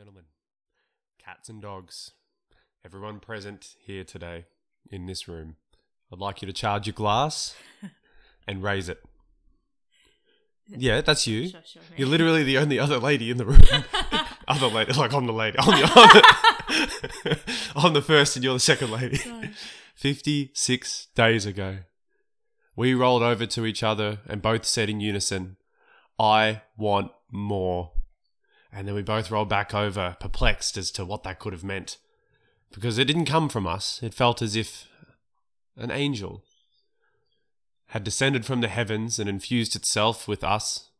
gentlemen, cats and dogs, everyone present here today in this room, I'd like you to charge your glass and raise it. Yeah, that's you. Sure, sure. You're literally the only other lady in the room. other lady, like I'm the lady. I'm the, I'm the, I'm the first and you're the second lady. Sorry. 56 days ago, we rolled over to each other and both said in unison, I want more. And then we both rolled back over, perplexed as to what that could have meant. Because it didn't come from us, it felt as if an angel had descended from the heavens and infused itself with us.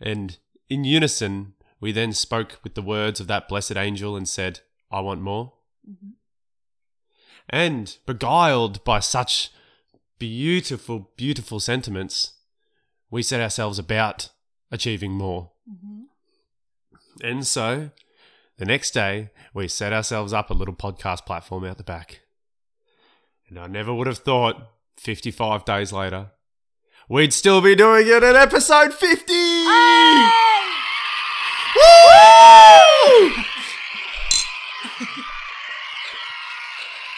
And in unison, we then spoke with the words of that blessed angel and said, I want more. Mhm. And beguiled by such beautiful, beautiful sentiments, we set ourselves about achieving more. Mhm. And so, the next day, we set ourselves up a little podcast platform out the back. And I never would have thought, 55 days later, we'd still be doing it at episode 50! Woo!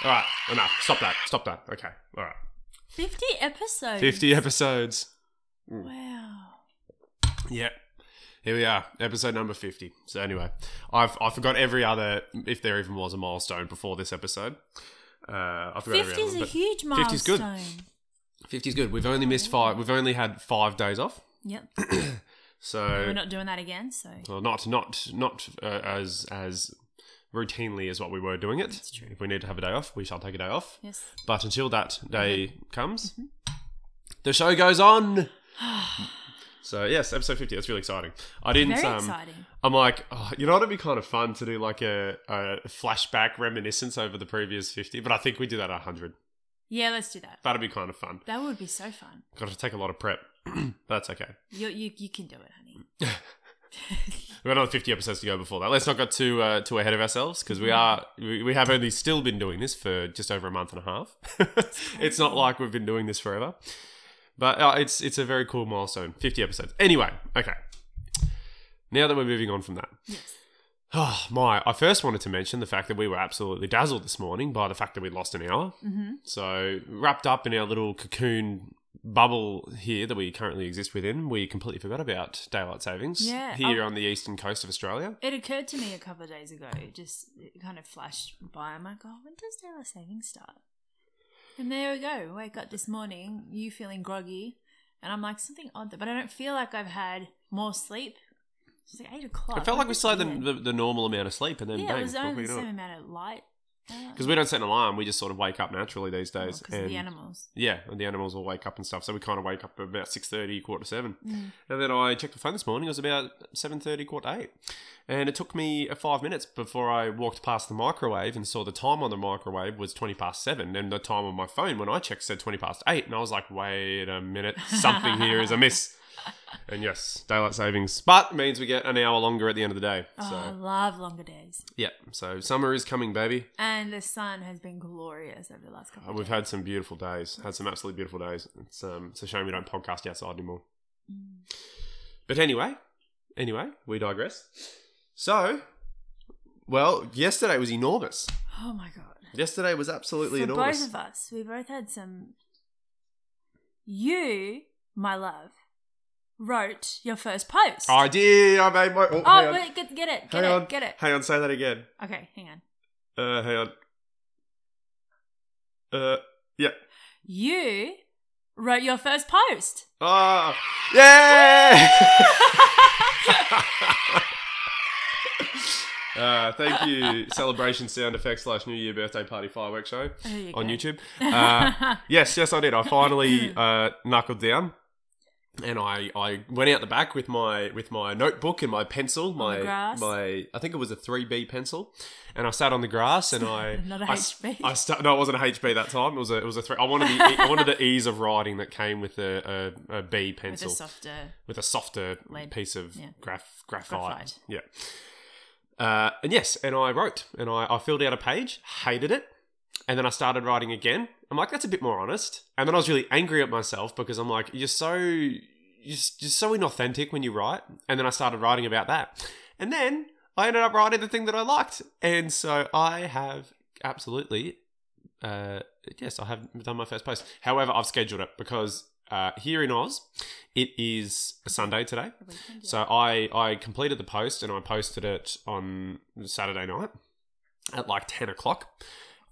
All right, enough. Stop that. Stop that. Okay. All right. 50 episodes. 50 episodes. Mm. Wow. Yeah. Here we are, episode number 50. So anyway, I've I forgot every other if there even was a milestone before this episode. Uh, I forgot every 50 other is a huge 50 's good. milestone. 50 is good. We've only missed 5. We've only had 5 days off. Yep. So We're not doing that again, so. well, not not not uh, as as routinely as what we were doing it. That's true. If we need to have a day off, we shall take a day off. Yes. But until that day comes, Mm-hmm. the show goes on. so yes, episode fifty. That's really exciting. I didn't. Very um, exciting. I'm like, oh, you know, it'd be kind of fun to do like a, a flashback reminiscence over the previous fifty. But I think we do that at hundred. Yeah, let's do that. That'd be kind of fun. That would be so fun. Got to take a lot of prep. that's okay. You, you, you can do it, honey. We've got another 50 episodes to go before that. Let's not get too uh, too ahead of ourselves because we are we, we have only still been doing this for just over a month and a half. it's not like we've been doing this forever, but uh, it's it's a very cool milestone. 50 episodes. Anyway, okay. Now that we're moving on from that, Yes. oh my! I first wanted to mention the fact that we were absolutely dazzled this morning by the fact that we lost an hour. Mm-hmm. So wrapped up in our little cocoon bubble here that we currently exist within, we completely forgot about daylight savings Yeah, here I'll- on the eastern coast of Australia. It occurred to me a couple of days ago. Just it kind of flashed by. I'm like, oh, when does daylight savings start? And there we go. Wake up this morning, you feeling groggy, and I'm like something odd, but I don't feel like I've had more sleep. It's like eight o'clock. It felt like we still had the, the, the normal amount of sleep, and then yeah, bang, it was only the same amount of light. We don't set an alarm. We just sort of wake up naturally these days, because Oh, the animals. yeah, and the animals will wake up and stuff. So we kind of wake up about six thirty, quarter to seven, Mm. and then I checked the phone this morning. It was about seven thirty, quarter to eight, and it took me uh, five minutes before I walked past the microwave and saw the time on the microwave was twenty past seven, and the time on my phone when I checked said twenty past eight, and I was like, wait a minute, something here is amiss. And yes, daylight savings, but means we get an hour longer at the end of the day. Oh, So I love longer days. yeah, so summer is coming, baby. And the sun has been glorious over the last couple Uh, of We've days. had some beautiful days. Had some absolutely beautiful days. It's um, it's a shame we don't podcast outside anymore. Mm. But anyway, anyway, we digress. So, well, yesterday was enormous. Oh my god. Yesterday was absolutely For enormous. both of us, we both had some. You, my love, wrote your first post. I did. I made my. Oh, oh wait, get, get it, get hang it, on. get it. Hang on. Say that again. Okay, hang on. Uh, hang on. Uh, yeah. You wrote your first post. Oh, yeah! uh, thank you, celebration sound effects slash New Year birthday party fireworks show on go. YouTube. Uh, yes, yes, I did. I finally uh, knuckled down, and I, I went out the back with my with my notebook and my pencil, my grass? my I think it was a three B pencil, and I sat on the grass and I Not a I HB. I sta- no, it wasn't a HB that time. It was a it was a three. I wanted the I wanted the ease of writing that came with a, a, a B With pencil a softer. with a softer Lead. piece of Yeah. graph graphite. Graphite. Yeah. Uh, and yes, and I wrote and I, I filled out a page, hated it, and then I started writing again. I'm like, that's a bit more honest. And then I was really angry at myself because I'm like, you're so you're, you're so inauthentic when you write. And then I started writing about that. And then I ended up writing the thing that I liked, and so I have absolutely, uh, yes, I have done my first post. However, I've scheduled it because uh, here in Oz, it is a Sunday today. The weekend, yeah. So I I completed the post and I posted it on Saturday night at like ten o'clock,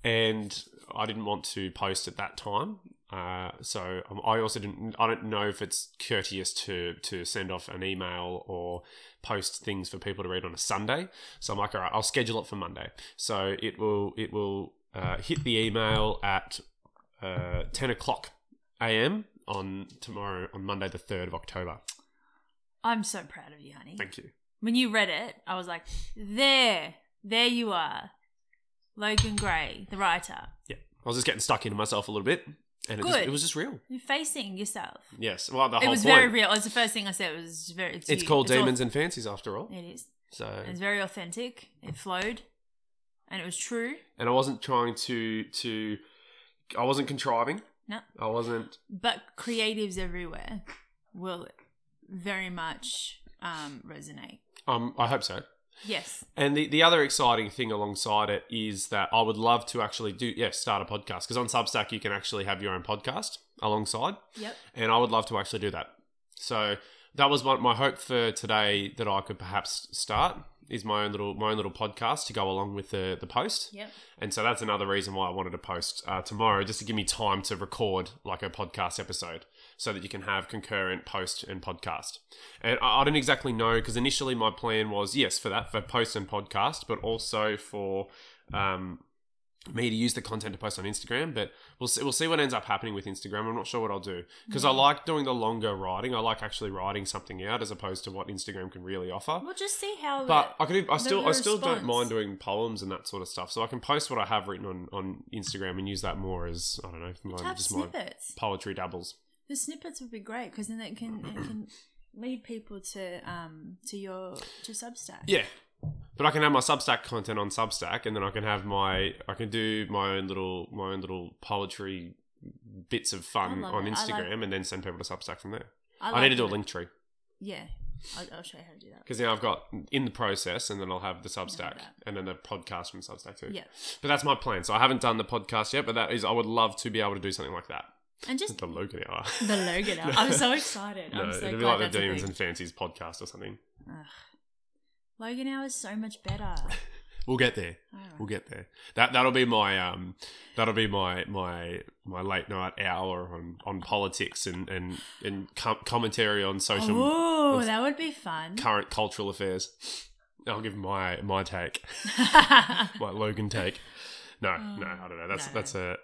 and I didn't want to post at that time. Uh, so um, I also didn't. I don't know if it's courteous to to send off an email or post things for people to read on a Sunday. So I'm like, all right, I'll schedule it for Monday. So it will it will uh, hit the email at uh, ten o'clock a.m. on tomorrow on Monday the third of October. I'm so proud of you, honey. Thank you. when you read it, I was like, there, there you are. Logan Gray, the writer. Yeah, I was just getting stuck into myself a little bit, and it, just, it was just real. You're facing yourself. Yes, well, the whole It was point. very real. It was the first thing I said. It was very. It's, It's you. called all- Demons and Fancies after all. It is. So, It's very authentic. It flowed, and it was true. and I wasn't trying to to, I wasn't contriving. No. I wasn't. But creatives everywhere will very much um, resonate. Um, I hope so. Yes. And the, the other exciting thing alongside it is that I would love to actually do yeah start a podcast because on Substack you can actually have your own podcast alongside. Yep. and I would love to actually do that. So that was my, my hope for today that I could perhaps start is my own little my own little podcast to go along with the the post. Yep. And so that's another reason why I wanted to post uh, tomorrow, just to give me time to record like a podcast episode, so that you can have concurrent post and podcast. And I, I didn't exactly know because initially my plan was yes for that for post and podcast, but also for um, me to use the content to post on Instagram. But we'll see, we'll see what ends up happening with Instagram. I'm not sure what I'll do because I like doing the longer writing. I like actually writing something out as opposed to what Instagram can really offer. We'll just see how. But I could, I still, I still don't mind doing poems and that sort of stuff. So I can post what I have written on, on Instagram and use that more as I don't know, my, just my snippets. poetry dabbles. The snippets would be great because then it can it can lead people to um to your to Substack. Yeah, but I can have my Substack content on Substack, and then I can have my, I can do my own little, my own little poetry bits of fun on it. I Instagram, like- and then send people to Substack from there. I, like need to do a link tree Yeah, I'll, I'll show you how to do that. because now I've got in the process, and then I'll have the Substack, and then the podcast from Substack too. Yeah, But that's my plan. So I haven't done the podcast yet, but that is I would love to be able to do something like that. And just The Logan Hour. the Logan. hour. I'm so excited. no, I'm so it'd be glad like the Demons and Fancies podcast or something. Ugh. Logan Hour is so much better. We'll get there. Alright. We'll get there. That that'll be my um that'll be my my my late night hour on, on politics and and and com- commentary on social Oh, that would be fun. current cultural affairs. I'll give my my take, my Logan take. No, no, I don't know. That's no. that's a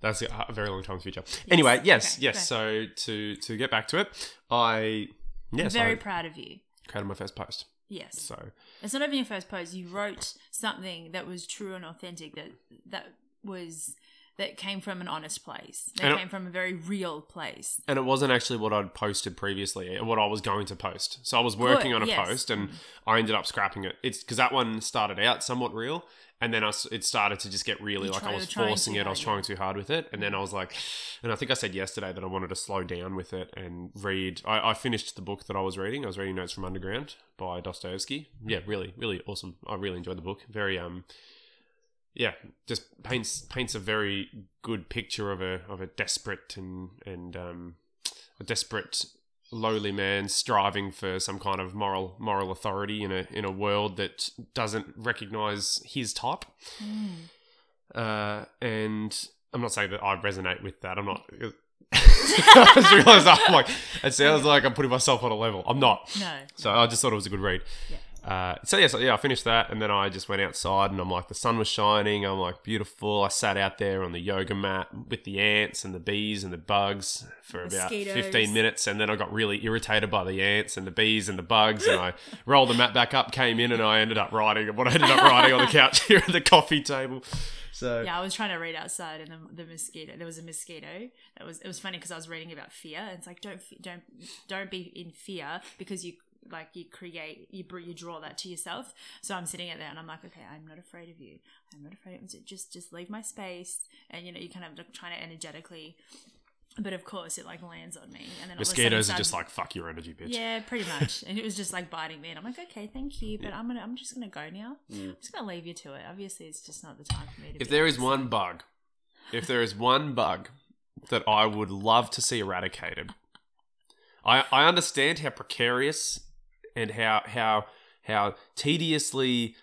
that's a, very long time in the future. Anyway, yes, Okay, yes. So to to get back to it, I yes, Very I proud of you. created my first post. Yes. So It's not even your first post. You wrote something that was true and authentic. That that was that came from an honest place. That And it- came from a very real place. and it wasn't actually what I'd posted previously, uh, what I was going to post. So I was working Good, on a yes. post, and I ended up scrapping it. It's because that one started out somewhat real, and then I it started to just get really You like try- I was forcing it. I was hard, trying too hard with it, and then I was like, and I think I said yesterday that I wanted to slow down with it and read. I, I finished the book that I was reading. I was reading Notes from Underground by Dostoevsky. Yeah, really, really awesome. I really enjoyed the book. Very um. Yeah, just paints paints a very good picture of a of a desperate and and um, a desperate lowly man striving for some kind of moral moral authority in a in a world that doesn't recognize his type. Uh, and I'm not saying that I resonate with that. I'm not. I just realized I'm like it sounds like I'm putting myself on a level. I'm not. No. So I just thought it was a good read. Yeah. Uh, so yeah, so yeah, I finished that, and then I just went outside, and I'm like, the sun was shining. I'm like, beautiful. I sat out there on the yoga mat with the ants and the bees and the bugs for about Mosquitoes. 15 minutes, and then I got really irritated by the ants and the bees and the bugs, and I rolled the mat back up, came in, and I ended up writing what I ended up writing on the couch here at the coffee table. So Yeah, I was trying to read outside, and the, the mosquito. There was a mosquito. That was. It was funny because I was reading about fear. And it's like don't don't don't be in fear because you like you create you you draw that to yourself. So I'm sitting at there, and I'm like, okay, I'm not afraid of you. I'm not afraid. Of you. Just just leave my space, and you know you kind of like trying to energetically But of course, it like lands on me, and then all of a Mosquitoes sudden are just like fuck your energy, bitch. yeah, pretty much. And it was just like biting me, and I'm like, okay, thank you, but I'm gonna, I'm just gonna go now. I'm just gonna leave you to it. Obviously, it's just not the time for me to. If there is honest. one bug, if there is one bug that I would love to see eradicated, I I understand how precarious and how how how tediously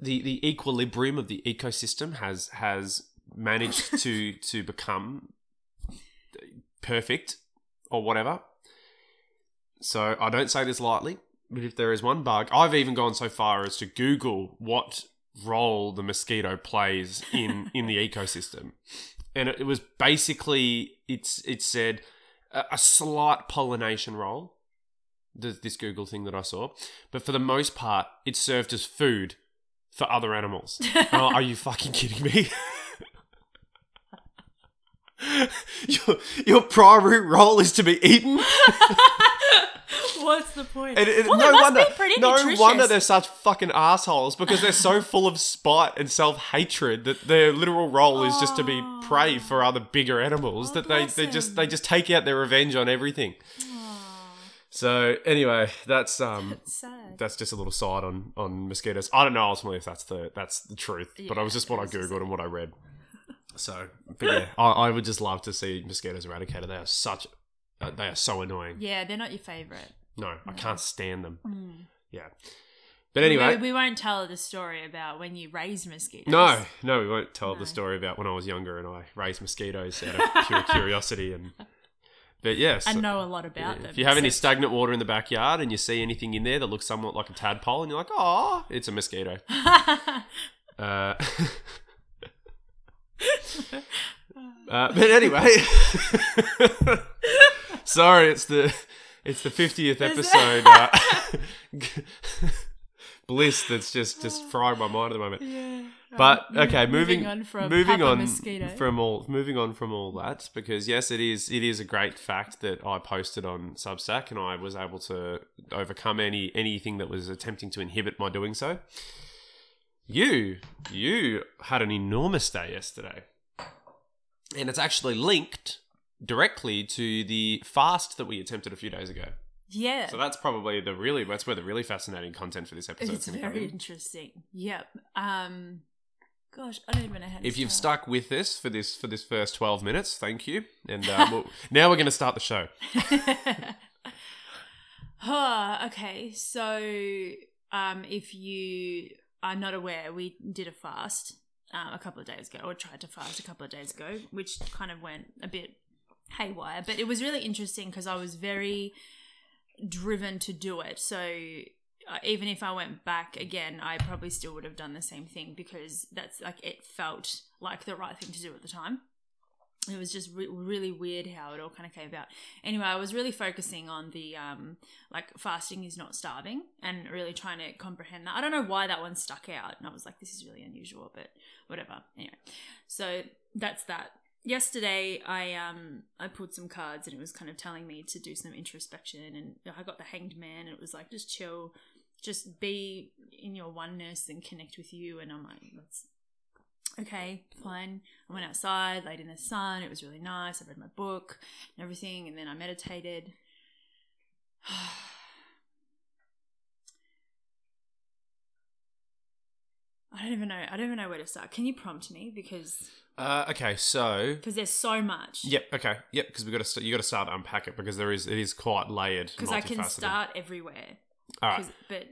the the equilibrium of the ecosystem has has managed to to become perfect or whatever. So I don't say this lightly, but if there is one bug, I've even gone so far as to Google what role the mosquito plays in in the ecosystem, and it, it was basically it's it said a, a slight pollination role. Th- This Google thing that I saw, but for the most part, it served as food for other animals. oh, are you fucking kidding me? your, your primary role is to be eaten. What's the point? Well, no wonder, no nutritious. wonder they're such fucking assholes because they're so full of spite and self hatred that their literal role is just to be prey for other bigger animals. Oh, that they, they just they just take out their revenge on everything. So anyway, that's um sad. that's just a little side on on mosquitoes. I don't know ultimately if that's the that's the truth, but I was just what I googled and what I read. So, but yeah, I, I would just love to see mosquitoes eradicated. They are such, uh, they are so annoying. Yeah, they're not your favorite. No, I can't stand them. Mm. Yeah. But anyway, we, we won't tell the story about when you raised mosquitoes. no, no, we won't tell No. the story about when I was younger and I raised mosquitoes out of pure curiosity. And but yes, I know a lot about if them. If you have any stagnant water in the backyard and you see anything in there that looks somewhat like a tadpole, and you're like, oh, it's a mosquito. Uh, uh, but anyway, sorry, it's the it's the fiftieth episode. Uh, bliss that's just just frying my mind at the moment. yeah. But okay, mo- moving on from moving Papa on mosquito. from all moving on from all that because yes, it is it is a great fact that I posted on Substack and I was able to overcome any anything that was attempting to inhibit my doing so. You you had an enormous day yesterday, and it's actually linked directly to the fast that we attempted a few days ago. yeah. So that's probably the really that's where the really fascinating content for this episode it's very in. interesting. Yep. Um, gosh, I don't even know how to If you've start. stuck with this for this for this first twelve minutes, thank you. And um, we'll, now we're going to start the show. oh, okay. So, um, if you are not aware, we did a fast um, a couple of days ago, or tried to fast a couple of days ago, which kind of went a bit haywire. But it was really interesting because I was very driven to do it. So. Uh, even if I went back again, I probably still would have done the same thing because that's like it felt like the right thing to do at the time it was just re- really weird how it all kind of came about. Anyway, I was really focusing on the um, like fasting is not starving and really trying to comprehend that. I don't know why that one stuck out, and I was like, this is really unusual, but whatever. Anyway, so that's that. Yesterday, I um I pulled some cards and it was kind of telling me to do some introspection, and I got the Hanged Man, and it was like just chill, just be in your oneness and connect with you. And I'm like, let's okay, fine. I went outside, laid in the sun. It was really nice. I read my book and everything, and then I meditated. I don't even know. I don't even know where to start. Can you prompt me because Uh, okay, so because there's so much. yep, okay, yep, because we got to st- you got to start to unpack it because there is it is quite layered. Because I can start everywhere. All right. But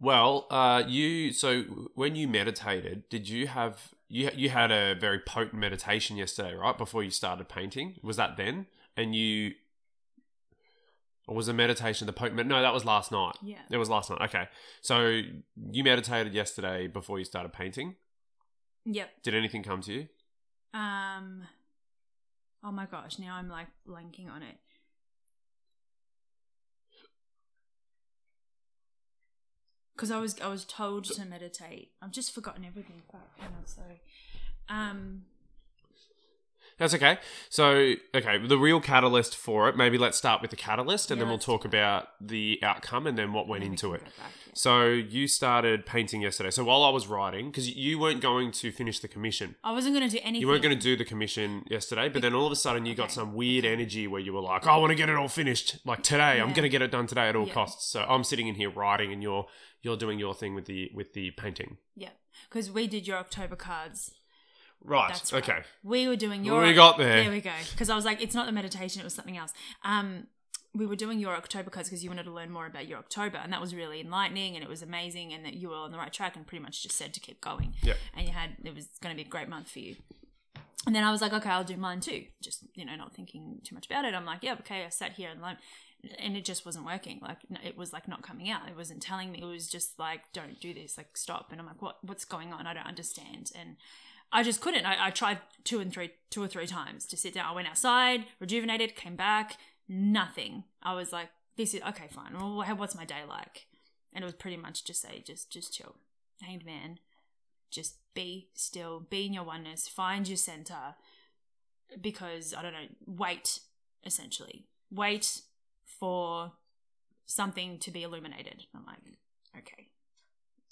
Well, uh, you so when you meditated, did you have you you had a very potent meditation yesterday, right? Before you started painting, was that then? And you, or was the meditation the potent? med- No, that was last night. yeah. It was last night. Okay, so you meditated yesterday before you started painting. Yep. Did anything come to you? Um. Oh my gosh! Now I'm like blanking on it. Because I was I was told to meditate. I've just forgotten everything. Fuck. Hang on, sorry. Um. That's okay. So, okay, the real catalyst for it. Maybe let's start with the catalyst, and Yeah, then we'll talk about the outcome and then what went into it. So you started painting yesterday. So while I was writing, because you weren't going to finish the commission. I wasn't going to do anything. You weren't going to do the commission yesterday, but then all of a sudden you got Okay. some weird energy where you were like, "I want to get it all finished like today. I'm Yeah. going to get it done today at all Yeah. costs." So I'm sitting in here writing, and you're you're doing your thing with the with the painting. Yeah, because we did your October cards. Right. That's right. okay. We were doing your. We got there. There we go. Because I was like, it's not the meditation; it was something else. Um, we were doing your October because you wanted to learn more about your October, and that was really enlightening, and it was amazing, and that you were on the right track, and pretty much just said to keep going. Yeah. And you had it was going to be a great month for you. And then I was like, okay, I'll do mine too. Just you know, not thinking too much about it. I'm like, yeah, okay. I sat here and learned, and it just wasn't working. Like it was like not coming out. It wasn't telling me. It was just like, don't do this. Like stop. And I'm like, what? What's going on? I don't understand. And I just couldn't. I, I tried two and three, two or three times to sit down. I went outside, rejuvenated, came back, nothing. I was like, this is okay, fine. Well, what's my day like? And it was pretty much just say, just, just chill, hanged man. Just be still, be in your oneness, find your center. Because I don't know, wait. Essentially, wait for something to be illuminated. I'm like, okay.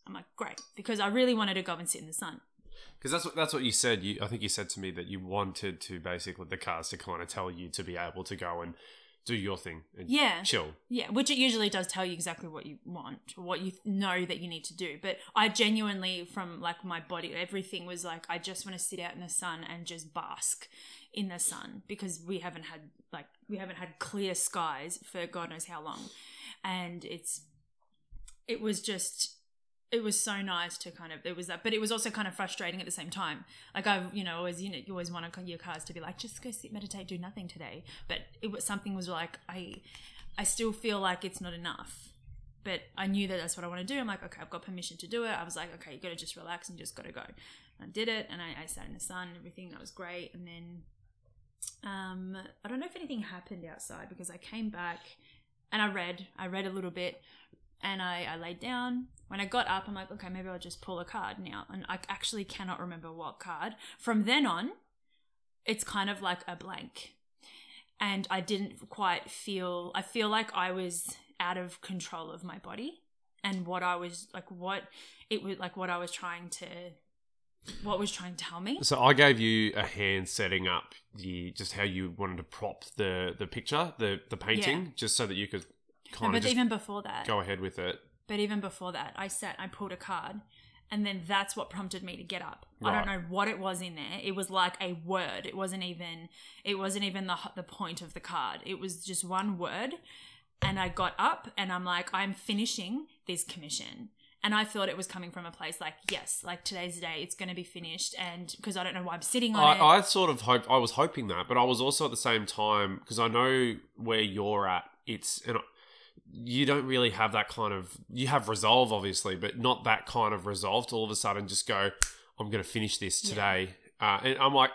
I'm like, great, because I really wanted to go and sit in the sun. Because that's what that's what you said. You, I think you said to me that you wanted to basically the cars to kind of tell you to be able to go and do your thing and Yeah. chill. Yeah, which it usually does tell you exactly what you want or what you know that you need to do. But I genuinely, from like my body, everything was like, I just want to sit out in the sun and just bask in the sun because we haven't had like we haven't had clear skies for God knows how long, and it's it was just it was so nice to kind of it was that but it was also kind of frustrating at the same time. Like i you know always you know you always want your cars to be like just go sit meditate do nothing today. But it was something was like i i still feel like it's not enough. But i knew that that's what i want to do. I'm like okay i've got permission to do it. I was like okay you gotta just relax and just gotta go. And i did it and I, I sat in the sun and everything. That was great. And then um i don't know if anything happened outside because i came back and i read i read a little bit and I, I laid down. When I got up, I'm like, okay, maybe I'll just pull a card now. And I actually cannot remember what card. From then on, it's kind of like a blank. And I didn't quite feel, I feel like I was out of control of my body and what I was, like, what it was, like, what I was trying to, what was trying to tell me. So I gave you a hand setting up the just how you wanted to prop the the picture, the the painting, Yeah. just so that you could No, kind but of just even before that, go ahead with it. But even before that, I sat, I pulled a card, and then that's what prompted me to get up. I don't know what it was in there. It was like a word. It wasn't even. It wasn't even the the point of the card. It was just one word, and I got up, and I'm like, I'm finishing this commission. And I thought it was coming from a place like, yes, like today's the day, it's going to be finished. And because I don't know why I'm sitting on it. I, I sort of hoped I was hoping that, but I was also at the same time because I know where you're at. It's and you don't really have that kind of you have resolve obviously, but not that kind of resolve to all of a sudden just go, I'm going to finish this Yeah. today. Uh, and I'm like,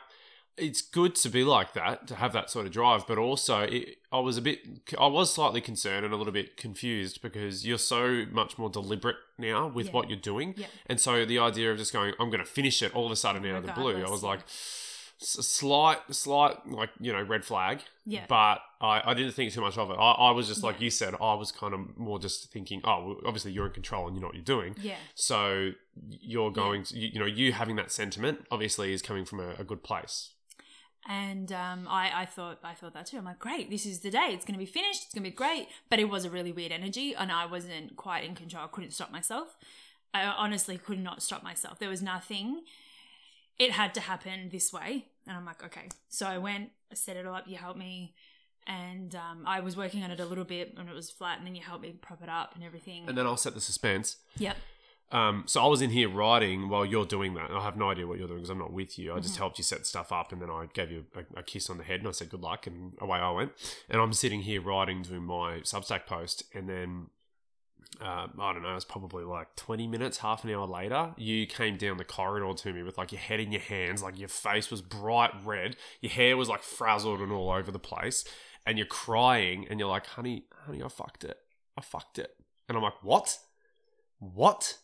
it's good to be like that to have that sort of drive, but also it, I was a bit, I was slightly concerned and a little bit confused because you're so much more deliberate now with Yeah. what you're doing, Yeah. and so the idea of just going, I'm going to finish it all of a sudden out of the blue, I was like, slight, slight, like you know, red flag. Yeah. But I, I didn't think too much of it. I, I was just like Yeah. you said. I was kind of more just thinking, oh, well, obviously you're in control and you know what you're doing. yeah. So you're going, to, you, you know, you having that sentiment obviously is coming from a, a good place. And um, I, I thought I thought that too. I'm like, great, this is the day. It's going to be finished. It's going to be great. But it was a really weird energy, and I wasn't quite in control. I couldn't stop myself. I honestly could not stop myself. There was nothing. It had to happen this way, and I'm like, okay. So I went, I set it all up. You helped me, and um, I was working on it a little bit, and it was flat. And then you helped me prop it up and everything. And then I'll set the suspense. yep. Um, so I was in here writing while you're doing that. I have no idea what you're doing because I'm not with you. I just helped you set stuff up, and then I gave you a, a kiss on the head, and I said good luck, and away I went. And I'm sitting here writing, doing my Substack post, and then uh, I don't know, it was probably like 20 minutes, half an hour later, you came down the corridor to me with like your head in your hands, like your face was bright red, your hair was like frazzled and all over the place, and you're crying, and you're like, honey, honey, I fucked it. I fucked it. And I'm like, what? What?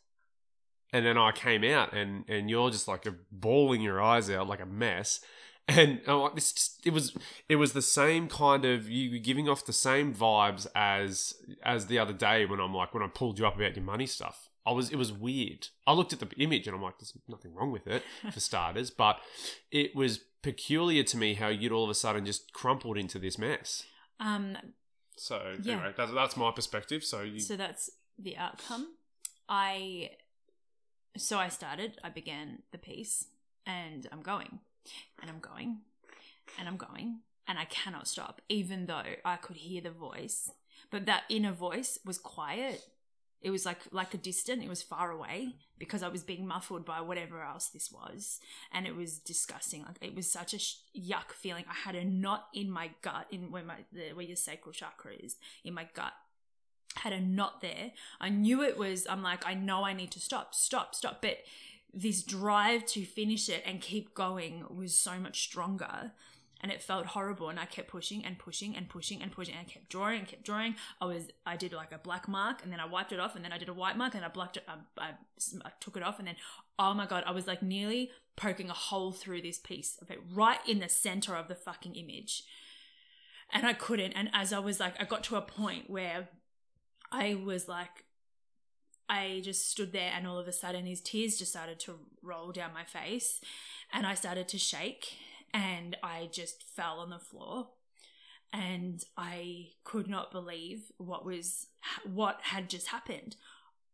And then I came out, and and you're just like bawling your eyes out like a mess. And I'm like, this it was it was the same kind of you were giving off the same vibes as as the other day when I'm like when I pulled you up about your money stuff. I was it was weird. I looked at the image and I'm like, there's nothing wrong with it for starters, but it was peculiar to me how you'd all of a sudden just crumpled into this mess. Um, So Yeah. anyway, that's, that's my perspective. So you, so that's the outcome. I so I started. I began the piece, and I'm going, and I'm going, and I'm going, and I cannot stop, even though I could hear the voice. But that inner voice was quiet. It was like like a distant. It was far away because I was being muffled by whatever else this was, and it was disgusting. Like it was such a sh- yuck feeling. I had a knot in my gut, in where my the, where your sacral chakra is, in my gut had a knot there. I knew it was, I'm like, I know I need to stop, stop, stop. But this drive to finish it and keep going was so much stronger. And it felt horrible. And I kept pushing and pushing and pushing and pushing. And I kept drawing and kept drawing. I was, I did like a black mark and then I wiped it off. And then I did a white mark and I blocked it. Um, I, I, I took it off. And then, oh my God, I was like nearly poking a hole through this piece of it right in the center of the fucking image. And I couldn't. And as I was like, I got to a point where I was like, I just stood there, and all of a sudden, his tears just started to roll down my face, and I started to shake, and I just fell on the floor, and I could not believe what was what had just happened.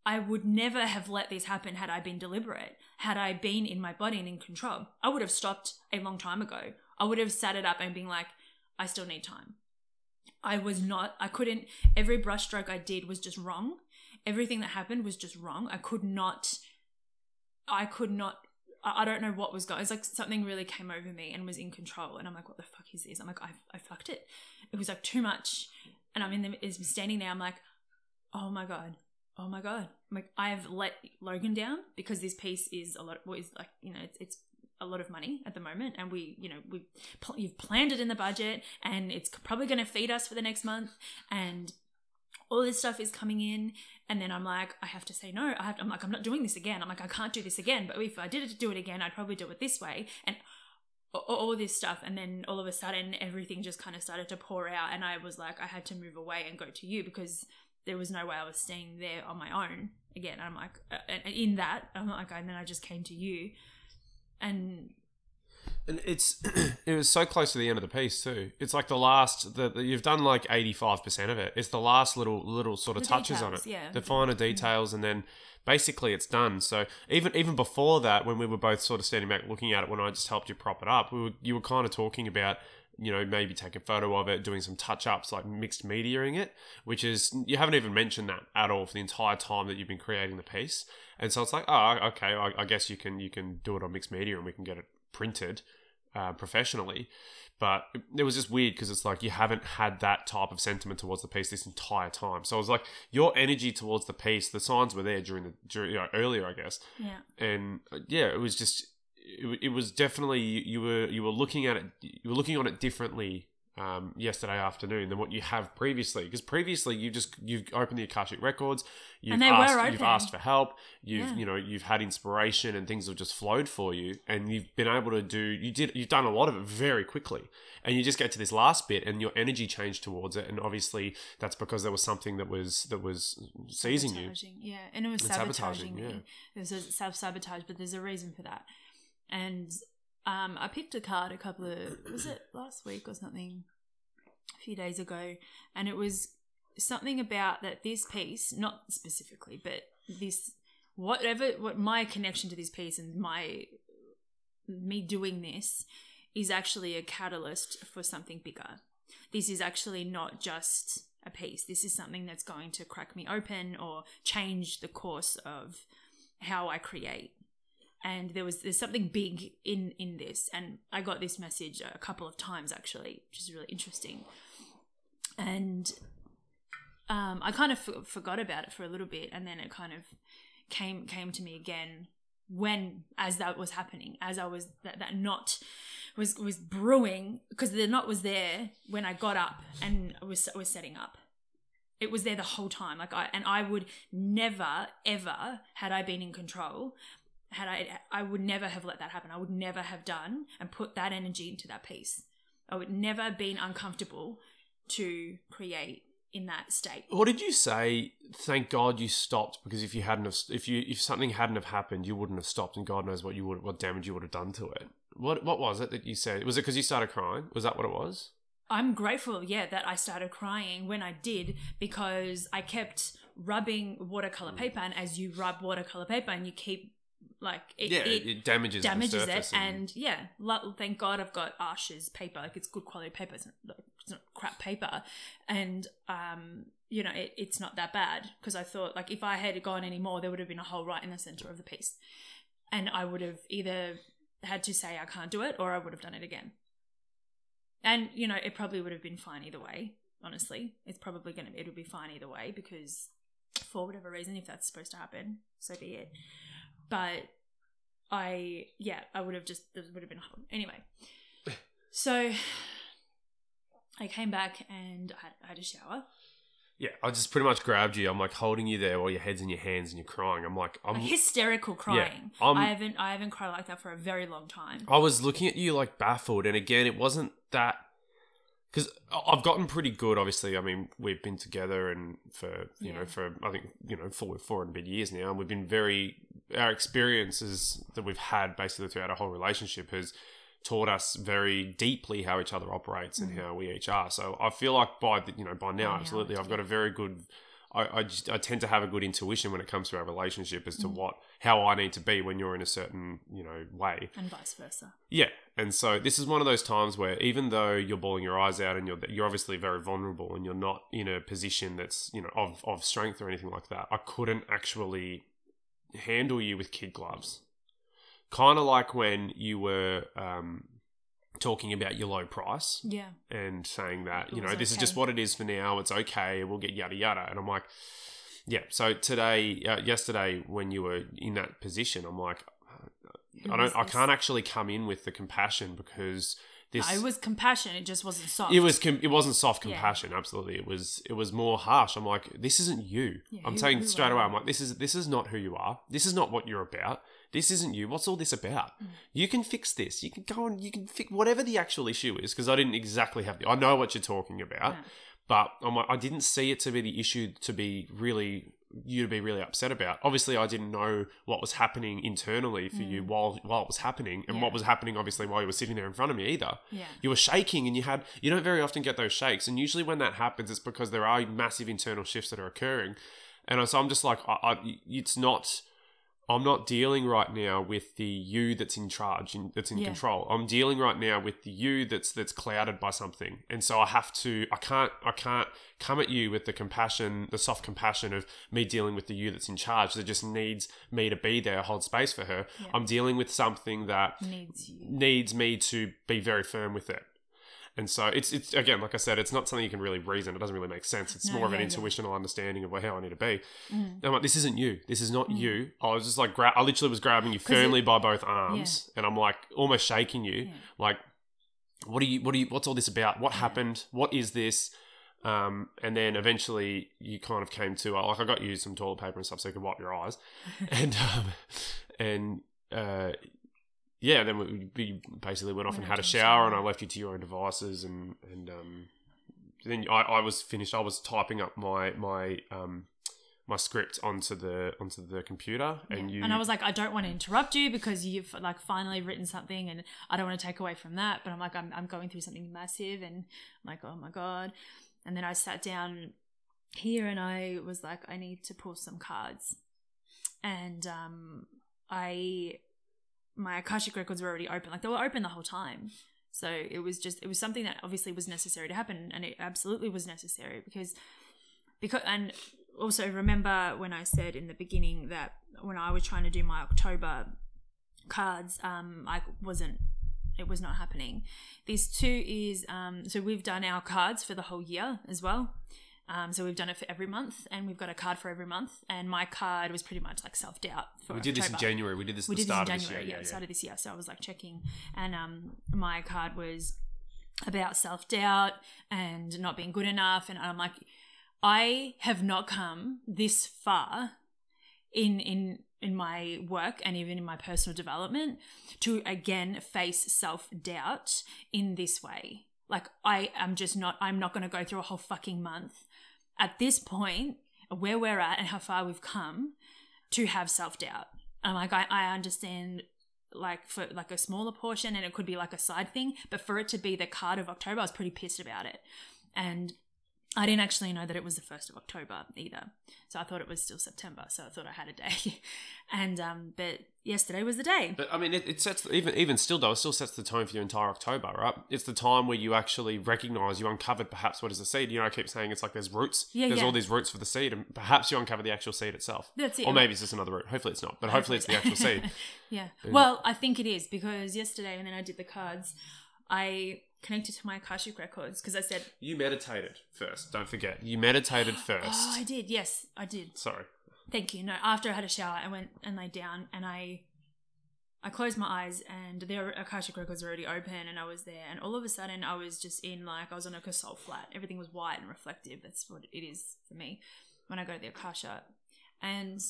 I would never have let this happen had I been deliberate, had I been in my body and in control. I would have stopped a long time ago. I would have sat it up and been like, I still need time. I was not, I couldn't, every brushstroke I did was just wrong. Everything that happened was just wrong. I could not, I could not, I don't know what was going, it's like something really came over me and was in control. And I'm like, what the fuck is this? I'm like, I, I fucked it. It was like too much. And I'm in the, is standing there, I'm like, oh my God. Oh my God. I'm like, I've let Logan down because this piece is a lot, what is like, you know, it's, it's a lot of money at the moment and we you know we pl- you've planned it in the budget and it's probably going to feed us for the next month and all this stuff is coming in and then i'm like i have to say no. I have i'm like i'm not doing this again. I'm like i can't do this again. But if i did it do it again i'd probably do it this way. And all this stuff. And then all of a sudden everything just kind of started to pour out. And i was like i had to move away and go to you because there was no way i was staying there on my own again. I'm like uh, and in that i'm like and then i just came to you. And and it's it was so close to the end of the piece too. It's like the last the- you've done like eighty five percent of it. It's the last little little sort of The touches on it, yeah. the finer mm-hmm. details, and then basically it's done. So even even before that, when we were both sort of standing back looking at it, when I just helped you prop it up, we were you were kind of talking about you know maybe taking a photo of it, doing some touch ups, like mixed mediaing it, which is you haven't even mentioned that at all for the entire time that you've been creating the piece. And so it's like, oh, okay, I, I guess you can you can do it on mixed media and we can get it printed uh, professionally. But it, it was just weird because it's like you haven't had that type of sentiment towards the piece this entire time. So it was like your energy towards the piece, the signs were there during the during, you know, earlier, I guess, yeah and uh, yeah, it was just it, it was definitely you, you were you were looking at it you were looking on it differently um, yesterday afternoon than what you have previously because previously you just you've opened the akashic records you've And they were asked you've asked for help you've Yeah. you know you've had inspiration and things have just flowed for you and you've been able to do you did you've done a lot of it very quickly and you just get to this last bit and your energy changed towards it and obviously that's because there was something that was that was seizing you Yeah, and it was And sabotaging, sabotaging, yeah. It was self sabotage, but there's a reason for that. And um, I picked a card a couple of was it last week or something, a few days ago, and it was something about that this piece, not specifically, but this whatever what my connection to this piece and my me doing this is actually a catalyst for something bigger. This is actually not just a piece. This is something that's going to crack me open or change the course of how I create. And there was there's something big in in this, and I got this message a couple of times actually, which is really interesting. And um, I kind of f- forgot about it for a little bit, and then it kind of came came to me again when as that was happening, as I was that that knot was was brewing because the knot was there when I got up and was was setting up. It was there the whole time. Like I and I would never ever had I been in control had I I would never have let that happen. I would never have done and put that energy into that piece. I would never have been uncomfortable to create in that state. What did you say? Thank God you stopped because if you hadn't have, if you if something hadn't have happened, you wouldn't have stopped, and God knows what you would what damage you would have done to it. What what was it that you said? Was it because you started crying? Was that what it was? I'm grateful, yeah, that I started crying when I did because I kept rubbing watercolor Mm. paper, and as you rub watercolor paper, and you keep like it, yeah, it, it, damages the damages it, surface and, yeah, lo- thank God I've got Arches paper, like it's good quality paper, it's not, it's not crap paper, and um, you know, it, it's not that bad because I thought like if I had gone any more, there would have been a hole right in the center of the piece, and I would have either had to say I can't do it or I would have done it again. And you know, it probably would have been fine either way. Honestly, it's probably gonna it would be fine either way because for whatever reason, if that's supposed to happen, so be it. But I, yeah, I would have just there would have been a hole anyway. So I came back and I had, I had a shower. yeah, I just pretty much grabbed you. I'm like holding you there while your head's in your hands and you're crying. I'm like I'm Like hysterical crying. I'm- I haven't I haven't cried like that for a very long time. I was looking at you like baffled, and again, it wasn't that because I've gotten pretty good. Obviously, I mean, we've been together and for you Yeah. know for I think you know four four and a bit years now, and we've been very our experiences that we've had basically throughout our whole relationship has taught us very deeply how each other operates and Mhm. how we each are. So I feel like by the, you know by now, now, absolutely, I've got a very good. I, I, just, I tend to have a good intuition when it comes to our relationship as to Mhm. what how I need to be when you're in a certain you know way. And vice versa. Yeah, and so this is one of those times where even though you're bawling your eyes out and you're you're obviously very vulnerable and you're not in a position that's you know of of strength or anything like that, I couldn't actually handle you with kid gloves. Kind of like when you were um, talking about your low price Yeah. and saying that you know this is just what it is for now. It's okay. We'll get yada yada. And I'm like, yeah. So today, uh, yesterday, when you were in that position, I'm like, Who I don't. I can't actually come in with the compassion because this. I was compassion. it just wasn't soft. It was. Com- it wasn't soft Yeah. compassion. Absolutely, it was. It was more harsh. I'm like, this isn't you. Yeah, I'm who- saying who straight away. I'm like, this is. This is not who you are. This is not what you're about. This isn't you. What's all this about? Mm. You can fix this. You can go and you can fix whatever the actual issue is because I didn't exactly have the. I know what you're talking about. Yeah. But I'm like, I didn't see it to be the issue to be really you to be really upset about. Obviously, I didn't know what was happening internally for you while while it was happening, and Mm. Yeah. what was happening obviously while you were sitting there in front of me either. Yeah. You were shaking, and you had you don't very often get those shakes, and usually when that happens, it's because there are massive internal shifts that are occurring, and so I'm just like, I, I, it's not. I'm not dealing right now with the you that's in charge, in, that's in Yeah. control. I'm dealing right now with the you that's that's clouded by something, and so I have to. I can't. I can't come at you with the compassion, the soft compassion of me dealing with the you that's in charge that just needs me to be there, hold space for her. Yeah. I'm dealing with something that Needs needs me to be very firm with it. And so it's it's again, like I said, it's not something you can really reason. It doesn't really make sense. It's No, more of an yeah, yeah. intuitional understanding of how I need to be. Mm. I'm like, this isn't you. This is not Mm. you. I was just like, gra- I literally was grabbing you 'Cause it- firmly by both arms, and I'm like almost shaking you. Yeah. Like, what are you? What are you? What's all this about? What Yeah. happened? What is this? Um, and then eventually you kind of came to like I got you some toilet paper and stuff so you could wipe your eyes, and um, and uh, yeah, then we, we basically went off and had a shower, and I left you to your own devices, and and um, then I, I was finished. I was typing up my my um my script onto the onto the computer, and Yeah. you and I was like, I don't want to interrupt you because you've like finally written something, and I don't want to take away from that. But I'm like, I'm I'm going through something massive, and I'm like, oh my god. And then I sat down here, and I was like, I need to pull some cards, and um, I my akashic records were already open, like they were open the whole time. So it was just it was something that obviously was necessary to happen, and it absolutely was necessary because because and also remember when I said in the beginning that when I was trying to do my October cards, um, I wasn't. It was not happening. These two is um, so we've done our cards for the whole year as well. Um, so we've done it for every month, and we've got a card for every month. And my card was pretty much like self doubt. we did this in January. We did this We the did this in start January, this year. yeah, Yeah, yeah. start of this year. So I was like checking, and um, my card was about self doubt and not being good enough, and I'm like, I have not come this far in in in my work and even in my personal development to again face self-doubt in this way. Like I am just not I'm not going to go through a whole fucking month at this point where we're at and how far we've come to have self-doubt. I'm like I, I understand like for like a smaller portion and it could be like a side thing but for it to be the card of october i was pretty pissed about it and i didn't actually know that it was the 1st of october either so i thought it was still september so i thought i had a day and um but yesterday was the day But I mean, it, it sets even even still though it still sets the tone for your entire October, right? It's the time where you actually recognize you uncovered perhaps what is the seed. You know, I keep saying it's like there's roots. Yeah, there's yeah. all these roots for the seed, and perhaps you uncover the actual seed itself. That's it. Or maybe it's just another root. Hopefully it's not, but hopefully it's the actual seed. yeah. Well, I think it is because yesterday when then I did the cards, I connected to my Akashic records because I said, You meditated first. Don't forget, you meditated oh, first. "Oh, I did. Yes, I did. Sorry. Thank you." No, after I had a shower, I went and laid down and I I closed my eyes and the Akashic records were already open and I was there and all of a sudden I was just in like I was on a console flat. Everything was white and reflective. That's what it is for me when I go to the Akasha. And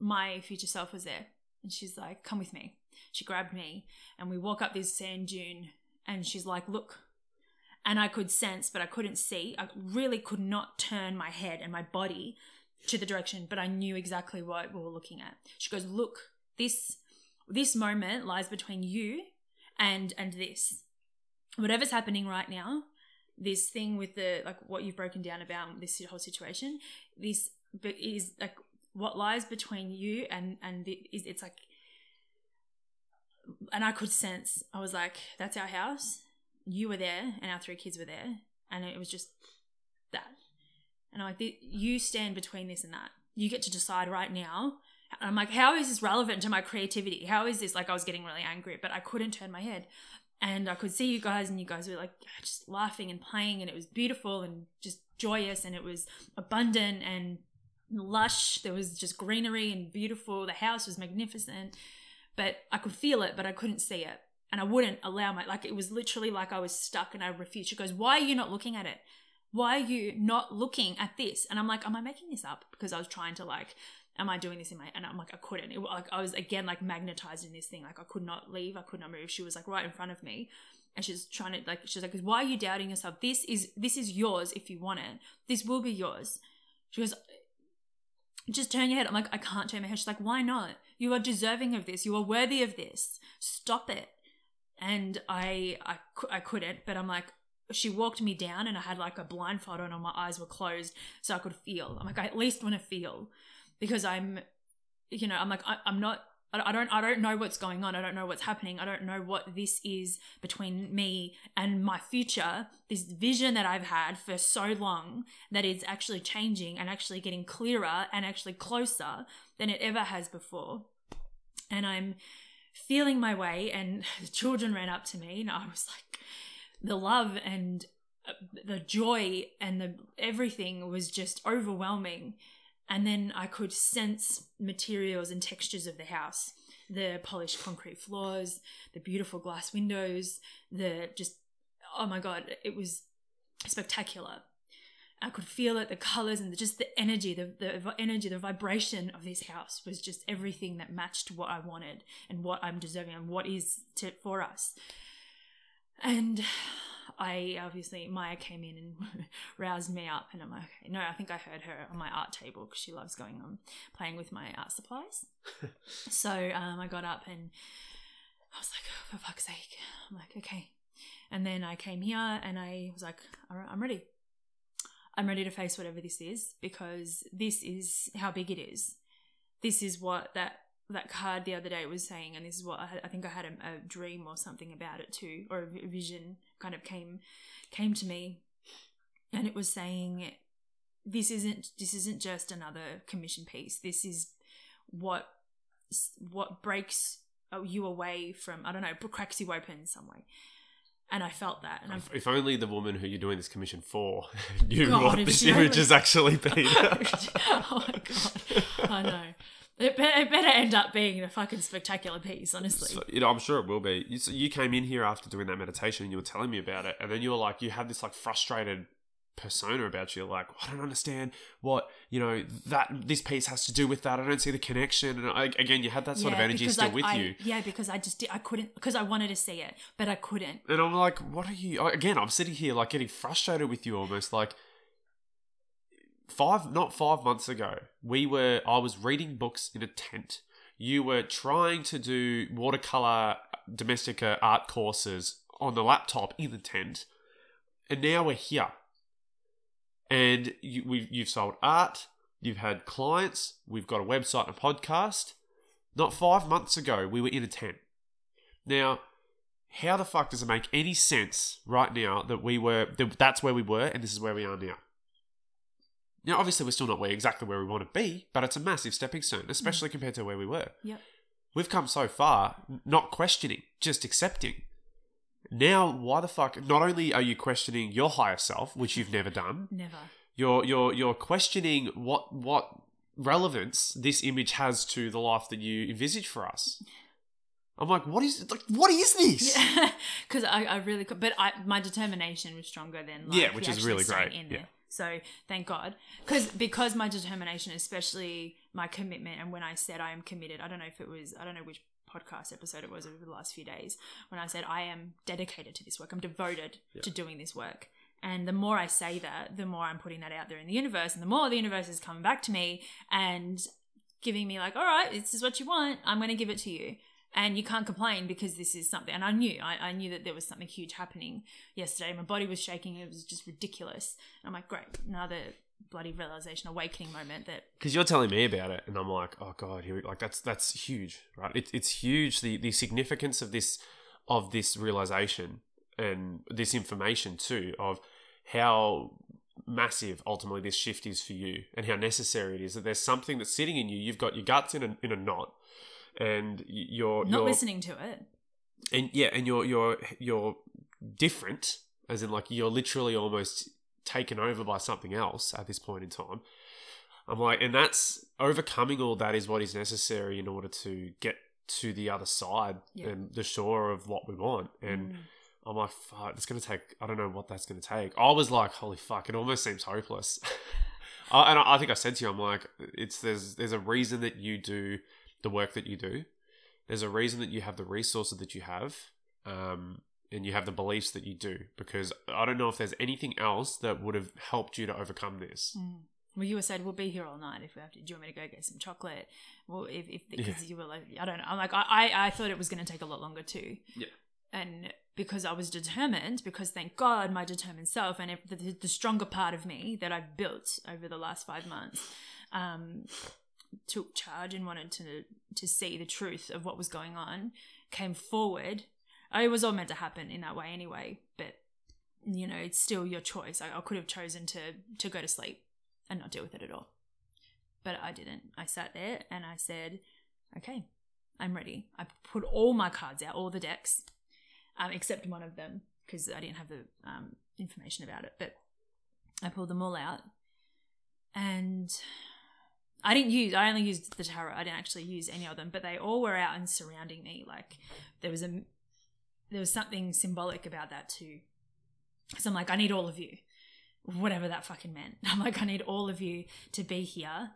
my future self was there and she's like, "Come with me." She grabbed me and we walk up this sand dune and she's like, "Look." And I could sense, but I couldn't see. I really could not turn my head and my body to the direction, but I knew exactly what we were looking at. She goes, "Look, this this moment lies between you and and this. Whatever's happening right now, this thing with the like what you've broken down about this whole situation, this is like what lies between you and and the, is it's like and I could sense I was like that's our house. You were there and our three kids were there. And it was just that. And I'm like "Th- you stand between this and that. You get to decide right now. And I'm like how is this relevant to my creativity? How is this? Like I was getting really angry but I couldn't turn my head. And I could see you guys and you guys were like just laughing and playing and it was beautiful and just joyous and it was abundant and lush. There was just greenery and beautiful. The house was magnificent but I could feel it but I couldn't see it. And I wouldn't allow my like it was literally like I was stuck and I refused. She goes why are you not looking at it? Why are you not looking at this? And I'm like am I making this up? Because I was trying to like am I doing this in my and I'm like I couldn't. It, like I was again like magnetized in this thing. Like I could not leave. I could not move. She was like right in front of me. And she's trying to like she's like why are you doubting yourself? This is this is yours if you want it. This will be yours. She goes just turn your head. I'm like I can't turn my head. She's like why not you are deserving of this you are worthy of this stop it and I I, I couldn't but I'm like she walked me down and I had like a blindfold on and my eyes were closed so I could feel I'm like I at least want to feel because I'm, you know, I'm like I, I'm not. I don't. I don't know what's going on. I don't know what's happening. I don't know what this is between me and my future. This vision that I've had for so long that is actually changing and actually getting clearer and actually closer than it ever has before. And I'm feeling my way. And the children ran up to me, and I was like, the love and uh, the joy and the everything was just overwhelming and then I could sense materials and textures of the house the polished concrete floors, the beautiful glass windows, the just, oh my God, it was spectacular. I could feel it, the colors and the, just the energy, the, the energy, the vibration of this house was just everything that matched what I wanted and what I'm deserving and what is to, for us. And I obviously Maya came in and roused me up, and I'm like, okay, no, I think I heard her on my art table because she loves going on playing with my art supplies. so um, I got up and I was like, oh, for fuck's sake, I'm like, okay. And then I came here and I was like, all right, I'm ready. I'm ready to face whatever this is because this is how big it is. This is what that that card the other day was saying, and this is what I, I think I had a, a dream or something about it too, or a vision kind of came came to me, and it was saying, "This isn't this isn't just another commission piece. This is what what breaks uh, you away from I don't know, cracks you open in some way." And I felt that, and If, if only the woman who you're doing this commission for knew God, what this image has actually been. oh my god, I know. It, be- it better end up being a fucking spectacular piece, honestly. So, you know, I'm sure it will be. You, so you came in here after doing that meditation and you were telling me about it, and then you were like, you had this like frustrated persona about you. Like, I don't understand what you know that this piece has to do with that. I don't see the connection. And I, again, you had that sort of energy still like, with I- you. Yeah, because I just did, I couldn't because I wanted to see it, but I couldn't. And I'm like, what are you? Again, I'm sitting here like getting frustrated with you almost. Like five, not five months ago, we were. I was reading books in a tent. You were trying to do watercolor Domestika art courses on the laptop in the tent, and now we're here. And you, we've, you've sold art. You've had clients. We've got a website and a podcast. Not five months ago, we were in a tent. Now, how the fuck does it make any sense right now that we were that that's where we were and this is where we are now? Now, obviously, we're still not where exactly where we want to be, but it's a massive stepping stone, especially mm. compared to where we were. Yep. We've come so far, not questioning, just accepting. Now, why the fuck? Not only are you questioning your higher self, which you've never done, Never. you're you're you're questioning what what relevance this image has to the life that you envisage for us. I'm like, what is like, what is this? Yeah, because I, I really could, but I my determination was stronger than like, Yeah, which is really great. In Yeah. there. So thank God, because because my determination, especially my commitment, and when I said I am committed, I don't know if it was I don't know which podcast episode it was over the last few days when I said I am dedicated to this work, I'm devoted Yeah. to doing this work. And the more I say that, the more I'm putting that out there in the universe, and the more the universe is coming back to me and giving me like, all right, this is what you want. I'm going to give it to you. And you can't complain because this is something. And I knew, I, I knew that there was something huge happening yesterday. My body was shaking. It was just ridiculous. And I'm like, great, another bloody realization, awakening moment that because you're telling me about it, and I'm like, oh god, here we like that's that's huge, right? It's it's huge the the significance of this of this realization and this information too of how massive ultimately this shift is for you and how necessary it is that there's something that's sitting in you. You've got your guts in a in a knot, and you're not you're, listening to it. and yeah, and you're you're you're different, as in like you're literally almost taken over by something else at this point in time. I'm like, and that's overcoming all that is what is necessary in order to get to the other side Yeah. and the shore of what we want. And Mm. I'm like, fuck, it's gonna take. I don't know what that's gonna take. I was like, holy fuck, it almost seems hopeless. I, and I, I think I said to you, I'm like, it's there's there's a reason that you do the work that you do. There's a reason that you have the resources that you have, um, and you have the beliefs that you do. Because I don't know if there's anything else that would have helped you to overcome this. Mm. Well, you were said we'll be here all night if we have to. Do you want me to go get some chocolate? Well, if if because you were like, I don't know. I'm like, I I, I thought it was going to take a lot longer too. Yeah. And because I was determined, because thank God my determined self and if the, the stronger part of me that I've built over the last five months, um, took charge and wanted to to see the truth of what was going on, came forward. It was all meant to happen in that way anyway, but you know, it's still your choice. I, I could have chosen to to go to sleep and not deal with it at all. But I didn't. I sat there and I said, okay, I'm ready. I put all my cards out, all the decks, um, except one of them because I didn't have the um, information about it. But I pulled them all out and I didn't use, I only used the tarot. I didn't actually use any of them, but they all were out and surrounding me. Like there was a, there was something symbolic about that too. Because I'm like, I need all of you whatever that fucking meant. I'm like, I need all of you to be here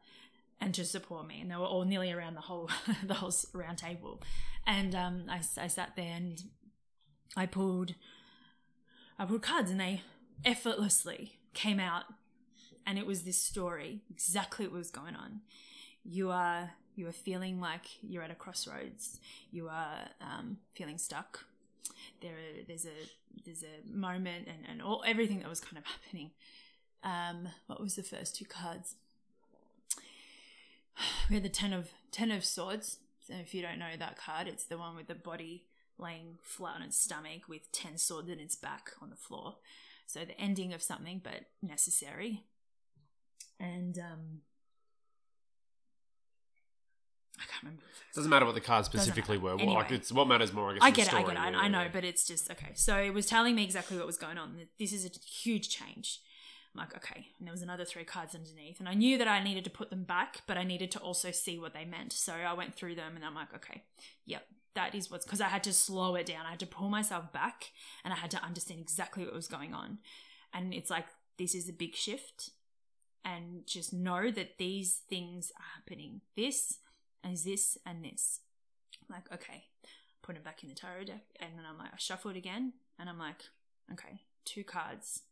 and to support me. And they were all nearly around the whole the whole round table. And um, I, I sat there and I pulled I pulled cards, and they effortlessly came out. And it was this story, exactly what was going on. You are you are feeling like you're at a crossroads. You are um, feeling stuck there are, there's a there's a moment and, and all everything that was kind of happening. Um, what was the first two cards? We had the ten of ten of swords. So if you don't know that card, it's the one with the body laying flat on its stomach with ten swords in its back on the floor. So the ending of something, but necessary. And um, I can't remember. first doesn't matter what the cards specifically were. Well, like it's what matters more. I guess. I the get it, I get it, I, I know, but it's just okay. So it was telling me exactly what was going on. This is a huge change. I'm like, okay. And there was another three cards underneath, and I knew that I needed to put them back, but I needed to also see what they meant. So I went through them, and I'm like, okay, yep, that is what's because I had to slow it down. I had to pull myself back, and I had to understand exactly what was going on. And it's like this is a big shift and just know that these things are happening. This and this and this. I'm like, okay, put it back in the tarot deck. And then I'm like, I shuffle it again. And I'm like, okay, two cards.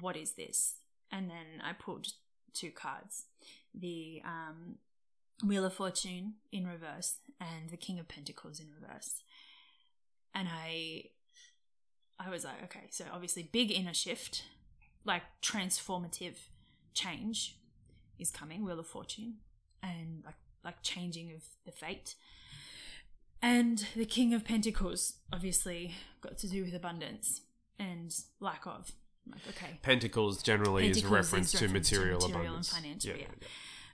What is this? And then I pulled two cards the um, Wheel of Fortune in reverse and the King of Pentacles in reverse. And I I was like, okay, so obviously big inner shift, like transformative change is coming, Wheel of Fortune, and like like changing of the fate. And the King of Pentacles obviously got to do with abundance and lack of. Like, okay. Pentacles generally is a Pentacles reference is to reference to material, material and abundance. financial, yeah.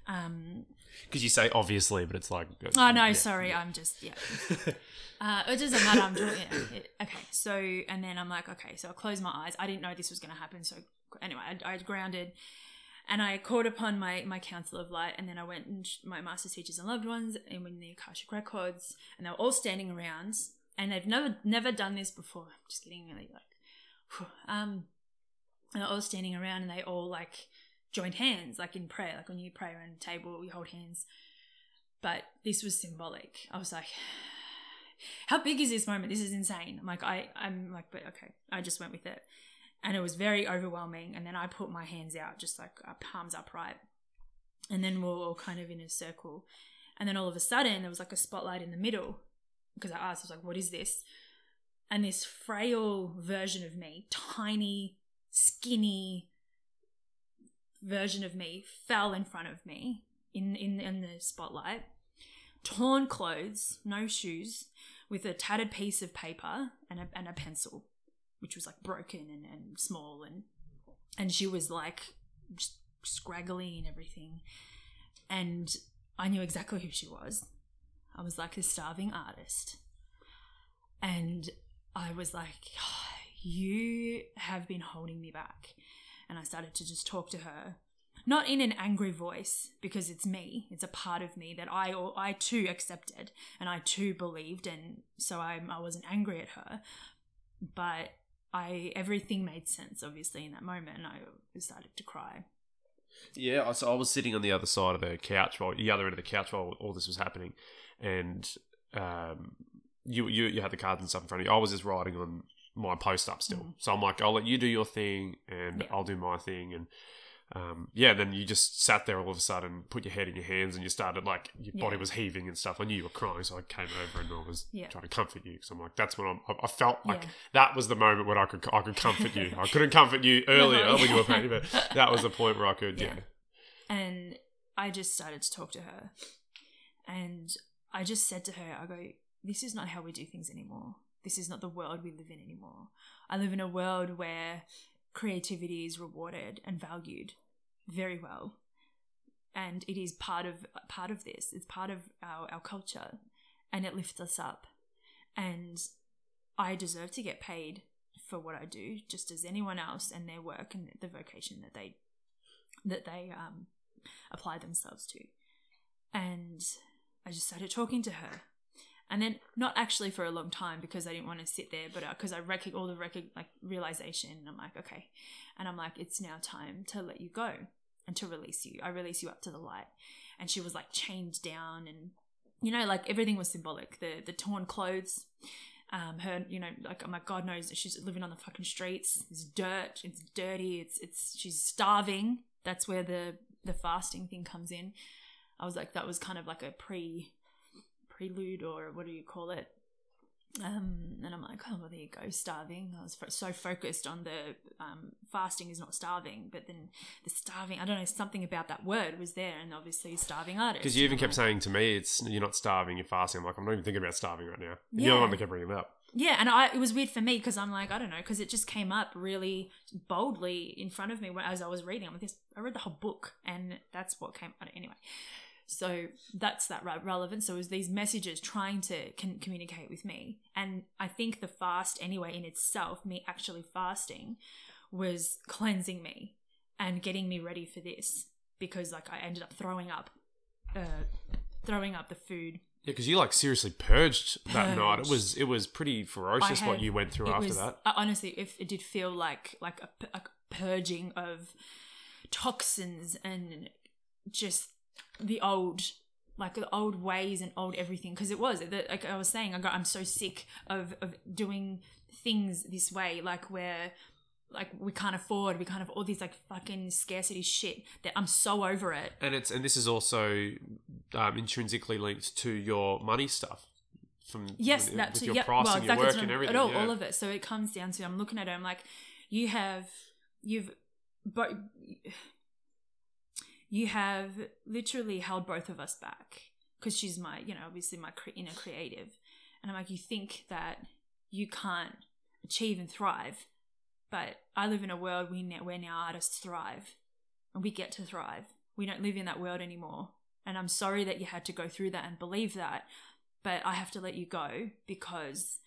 Um, Because you say obviously, but it's like. Oh no, yeah. sorry, I'm just yeah. uh, it doesn't matter. I'm doing it. it. Okay, so and then I'm like, okay, so I closed my eyes. I didn't know this was going to happen. So anyway, I, I grounded, and I called upon my my council of light, and then I went and my master teachers and loved ones, and when the akashic records, and they were all standing around, and they've never never done this before. I'm just getting really like, whew. um, and they're all standing around, and they all like joined hands, like in prayer, like when you pray around a table, you hold hands but this was symbolic. I was like, how big is this moment? This is insane. I'm like, I, I'm like, but okay. I just went with it. And it was very overwhelming. And then I put my hands out, just like uh, palms upright. And then we we're all kind of in a circle. And then all of a sudden, there was like a spotlight in the middle. Because I asked, I was like, what is this? And this frail version of me, tiny, skinny version of me, fell in front of me in, in, in the spotlight torn clothes, no shoes, with a tattered piece of paper and a, and a pencil, which was like broken and, and small, and and she was like scraggly and everything, and I knew exactly who she was. I was like a starving artist, and I was like, oh, "You have been holding me back," and I started to just talk to her not in an angry voice because it's me. It's a part of me that i i too accepted and i too believed and so i i wasn't angry at her. But i everything made sense obviously in that moment and i started to cry Yeah, I- so I was sitting on the other side of the couch, while the other end of the couch while all this was happening, and um, you you you had the cards and stuff in front of you. I was just writing on my post up still, Mhm. so I'm like, I'll let you do your thing, and Yeah. I'll do my thing, and um, yeah. Then you just sat there all of a sudden, put your head in your hands, and you started like your body was heaving and stuff. I knew you were crying, so I came over and I was Yeah. trying to comfort you because I'm like, that's when I'm, I, I felt like Yeah. that was the moment when I could I could comfort you. I couldn't comfort you earlier No. when you were painting, but that was the point where I could, Yeah. yeah. and i just started to talk to her and i just said to her i go this is not how we do things anymore this is not the world we live in anymore i live in a world where creativity is rewarded and valued very well and it is part of part of this it's part of our, our culture and it lifts us up and i deserve to get paid for what i do just as anyone else and their work and the vocation that they that they um, apply themselves to. And I just started talking to her. And then, not actually for a long time because I didn't want to sit there, but because I rec- all the rec- like realization, and I'm like, okay. And I'm like, it's now time to let you go and to release you. I release you up to the light. And she was like chained down, and you know, like everything was symbolic. The the torn clothes, um, her, you know, like oh my God knows she's living on the fucking streets. It's dirt. It's dirty. It's it's she's starving. That's where the the fasting thing comes in. I was like, that was kind of like a pre prelude or what do you call it? Um, and I'm like, oh, well, there you go, starving. I was fo- so focused on the um, fasting is not starving, but then the starving, I don't know, something about that word was there, and obviously starving artist. Because you even kept saying to me, "It's you're not starving, you're fasting." I'm like, I'm not even thinking about starving right now. You're the Yeah. one that kept bringing it up. Yeah, and I it was weird for me because I'm like I don't know because it just came up really boldly in front of me when, as I was reading. I'm like, this, I read the whole book, and that's what came out anyway. So that's that re- relevance. So it was these messages trying to con- communicate with me, and I think the fast anyway in itself, me actually fasting, was cleansing me and getting me ready for this because like I ended up throwing up, uh, throwing up the food Yeah, because you like seriously purged that night. It was it was pretty ferocious what you went through after was, that. uh, honestly, if it did feel like like a purging of toxins and just the old like the old ways and old everything because it was the, like I was saying I got I'm so sick of of doing things this way like where like we can't afford we can't have all these like fucking scarcity shit that I'm so over it and it's and this is also um, intrinsically linked to your money stuff from yes with, that's with your yeah, price well and your exactly work that's and everything all, yeah. all of it so it comes down to I'm looking at it I'm like you have you've but you have literally held both of us back because she's my you know obviously my cre- inner creative. And I'm like you think that you can't achieve and thrive but I live in a world where now artists thrive and we get to thrive. We don't live in that world anymore. And I'm sorry that you had to go through that and believe that but I have to let you go because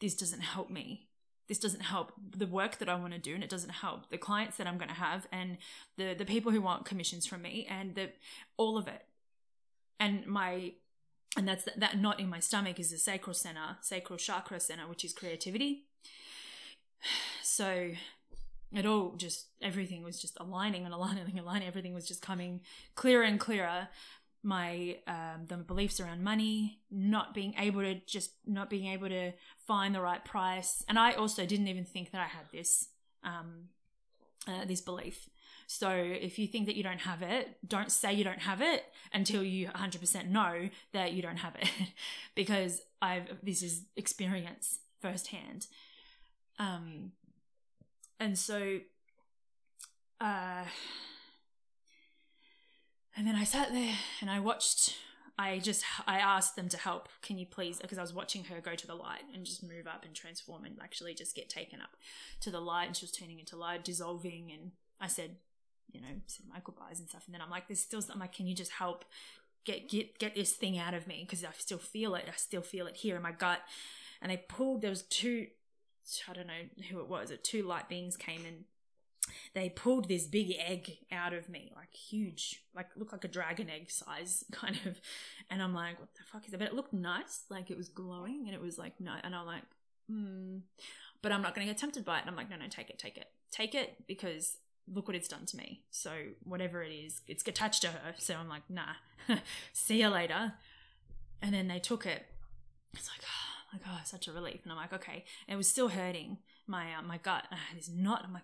this doesn't help me. This doesn't help the work that I want to do, and it doesn't help the clients that I'm going to have, and the the people who want commissions from me, and the all of it. And my and that's that, that knot in my stomach is the sacral center, sacral chakra center, which is creativity. So it all just everything was just aligning and aligning and aligning. Everything was just coming clearer and clearer my um, the beliefs around money, not being able to just not being able to find the right price, and I also didn't even think that I had this um, uh, this belief. So if you think that you don't have it, don't say you don't have it until you 100% know that you don't have it, because I've this is experience firsthand. Um, and so, uh, and then I sat there and I watched. I just I asked them to help. Can you please? Because I was watching her go to the light and just move up and transform and actually just get taken up to the light, and she was turning into light, dissolving. And I said, you know, said my goodbyes and stuff. And then I'm like, there's still. I'm like, can you just help get get get this thing out of me? Because I still feel it. I still feel it here in my gut. And they pulled. There was two. I don't know who it was. Two light beings came in they pulled this big egg out of me, like huge, like looked like a dragon egg size, kind of. And I'm like, what the fuck is that? But it looked nice, like it was glowing, and it was like no. And I'm like, hmm. But I'm not going to get tempted by it. And I'm like, no, no, take it, take it, take it, because look what it's done to me. So whatever it is, it's attached to her. So I'm like, nah, see you later. And then they took it. It's like, oh, like oh, such a relief. And I'm like, okay. And it was still hurting my uh, my gut. I had this knot. I'm like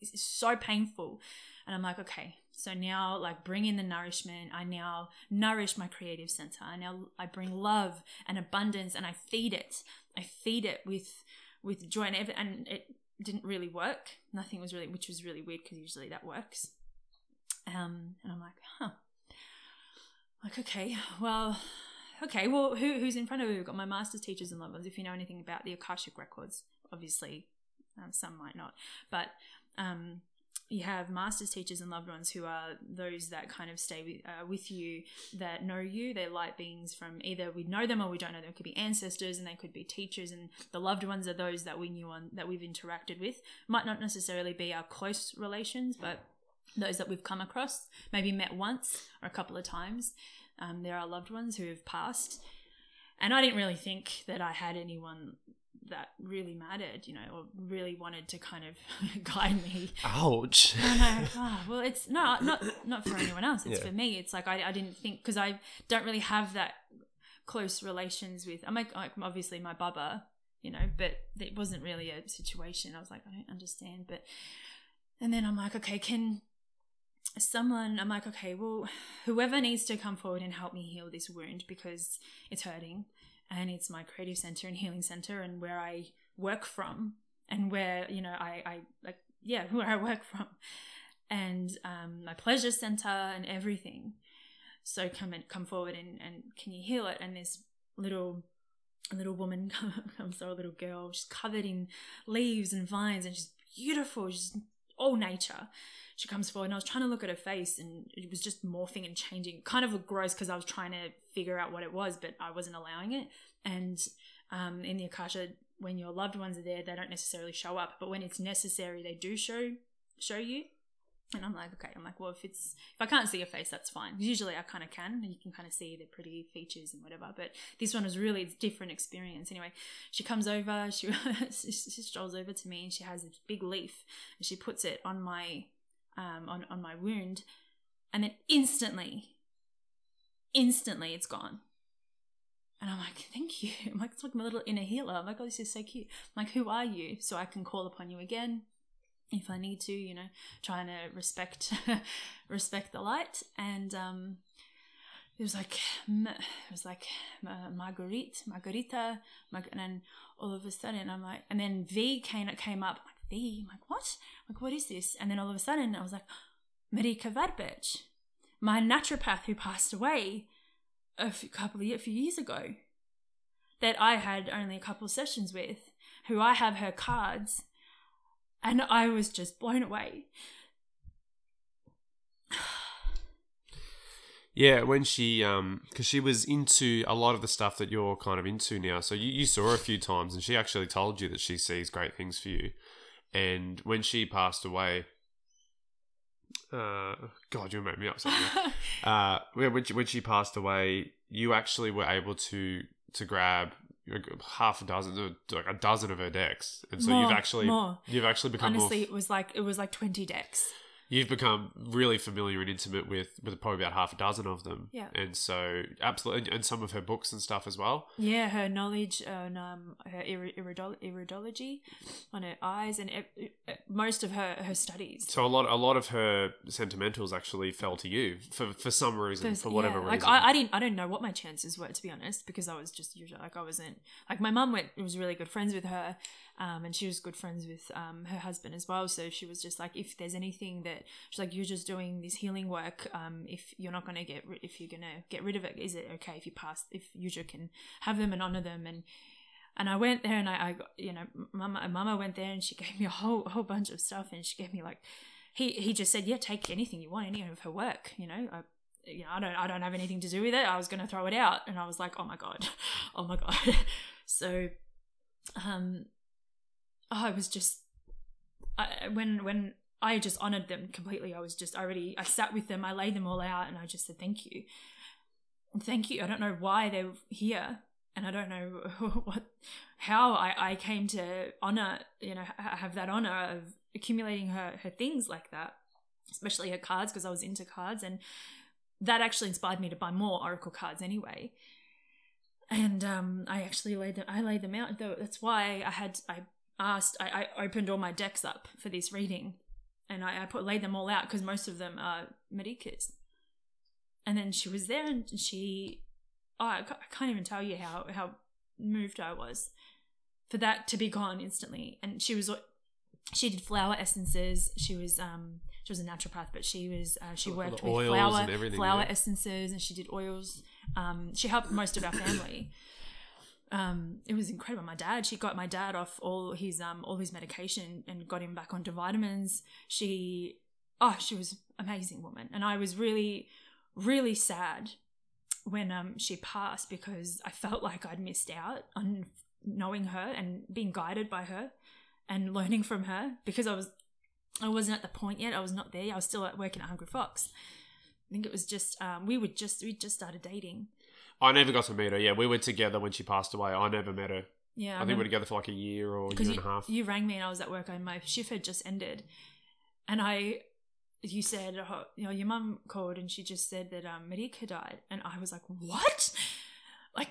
is so painful. And I'm like, okay, so now like bring in the nourishment. I now nourish my creative center. I now I bring love and abundance and I feed it. I feed it with with joy and and it didn't really work. Nothing was really, which was really weird because usually that works. Um, and I'm like, huh. Like, okay, well, okay, well, who, who's in front of you? We've got my master's teachers and loved ones. If you know anything about the Akashic records, obviously um, some might not, but um, you have masters, teachers, and loved ones who are those that kind of stay with, uh, with you, that know you. They're light beings from either we know them or we don't know them. It could be ancestors and they could be teachers, and the loved ones are those that we knew on that we've interacted with. Might not necessarily be our close relations, but those that we've come across, maybe met once or a couple of times. Um, there are loved ones who have passed, and I didn't really think that I had anyone that really mattered, you know, or really wanted to kind of guide me. Ouch. And I, oh, well, it's not not not for anyone else. It's Yeah. for me. It's like I, I didn't think because I don't really have that close relations with. I'm like, like obviously my baba, you know, but it wasn't really a situation. I was like, I don't understand. But and then I'm like, okay, can someone? I'm like, okay, well, whoever needs to come forward and help me heal this wound because it's hurting and it's my creative center and healing center and where I work from and where you know I I like yeah where I work from and um, my pleasure center and everything. So come and come forward and and can you heal it? And this little little woman comes or a little girl, she's covered in leaves and vines and she's beautiful. She's all nature. She comes forward and I was trying to look at her face and it was just morphing and changing. Kind of gross because I was trying to figure out what it was, but I wasn't allowing it. And um, in the Akasha, when your loved ones are there, they don't necessarily show up, but when it's necessary, they do show show you. And I'm like, okay. I'm like, well, if it's if I can't see your face, that's fine. Usually, I kind of can. You can kind of see the pretty features and whatever. But this one was really different experience. Anyway, she comes over. She she strolls over to me and she has a big leaf and she puts it on my um on on my wound, and then instantly, instantly, it's gone. And I'm like, thank you. I'm like, it's like my little inner healer. I'm like, oh, this is so cute. I'm like, who are you? So I can call upon you again if I need to, you know, trying to respect respect the light. And um, it was like it was like uh, Marguerite, Margarita, Mar- and then all of a sudden I'm like, and then V came came up. Like V, I'm like what? I'm like what is this? And then all of a sudden I was like, Marika Verbic, my naturopath who passed away a few, couple of years, a few years ago, that I had only a couple of sessions with, who I have her cards, and I was just blown away. Yeah, when she, um, because she was into a lot of the stuff that you're kind of into now. So you, you saw her a few times, and she actually told you that she sees great things for you. And when she passed away, uh, God, you made me upset. Uh, when when she, when she passed away, you actually were able to to grab half a dozen, like a dozen of her decks, and so More, you've actually more. you've actually become more Honestly, it was like it was like twenty decks. You've become really familiar and intimate with with probably about half a dozen of them. Yeah. And so absolutely and some of her books and stuff as well. Yeah, her knowledge on um, her iri- iridol- iridology on her eyes and e- most of her her studies. So a lot a lot of her sentimentals actually fell to you for for some reason, for whatever yeah, reason. Like I, I didn't I don't know what my chances were to be honest because I was just usually like I wasn't like my mum went was really good friends with her, um, and she was good friends with um her husband as well. So she was just like if there's anything that she's like you're just doing this healing work. Um, if you're not gonna get ri- if you're gonna get rid of it, is it okay if you pass if you can have them and honor them and. And I went there and I, I got, you know, mama, mama went there and she gave me a whole, whole bunch of stuff and she gave me like, he, he just said, yeah, take anything you want, any of her work, you know, I, you know, I don't, I don't have anything to do with it. I was going to throw it out. And I was like, oh my God, oh my God. so, um, I was just, I, when, when I just honored them completely, I was just I already, I sat with them, I laid them all out and I just said, thank you. Thank you. I don't know why they're here and I don't know what, how I, I came to honor, you know, have that honor of accumulating her, her things like that, especially her cards because I was into cards and that actually inspired me to buy more oracle cards anyway and um, I actually laid them. I laid them out. Though that's why I had. I asked. I, I opened all my decks up for this reading, and I, I put laid them all out because most of them are Marika's. And then she was there, and she. Oh, I ca- I can't even tell you how how moved I was for that to be gone instantly. And she was. She did flower essences. She was um she was a naturopath, but she was uh, she worked with flower flower yeah. essences, and she did oils. Um, she helped most of our family. Um, it was incredible. My dad, she got my dad off all his um all his medication and got him back onto vitamins. She, oh, she was amazing woman, and I was really, really sad when um she passed because I felt like I'd missed out on knowing her and being guided by her and learning from her because I was I wasn't at the point yet. I was not there. I was still at working at Hungry Fox. I think it was just um, we would just we just started dating. I never got to meet her. Yeah, we were together when she passed away. I never met her. Yeah, I, think we were together for like a year or a year because and you, a half. you rang me and I was at work and my shift had just ended, and I, you said, oh, you know, your mum called and she just said that um, Marika died, and I was like, what? Like,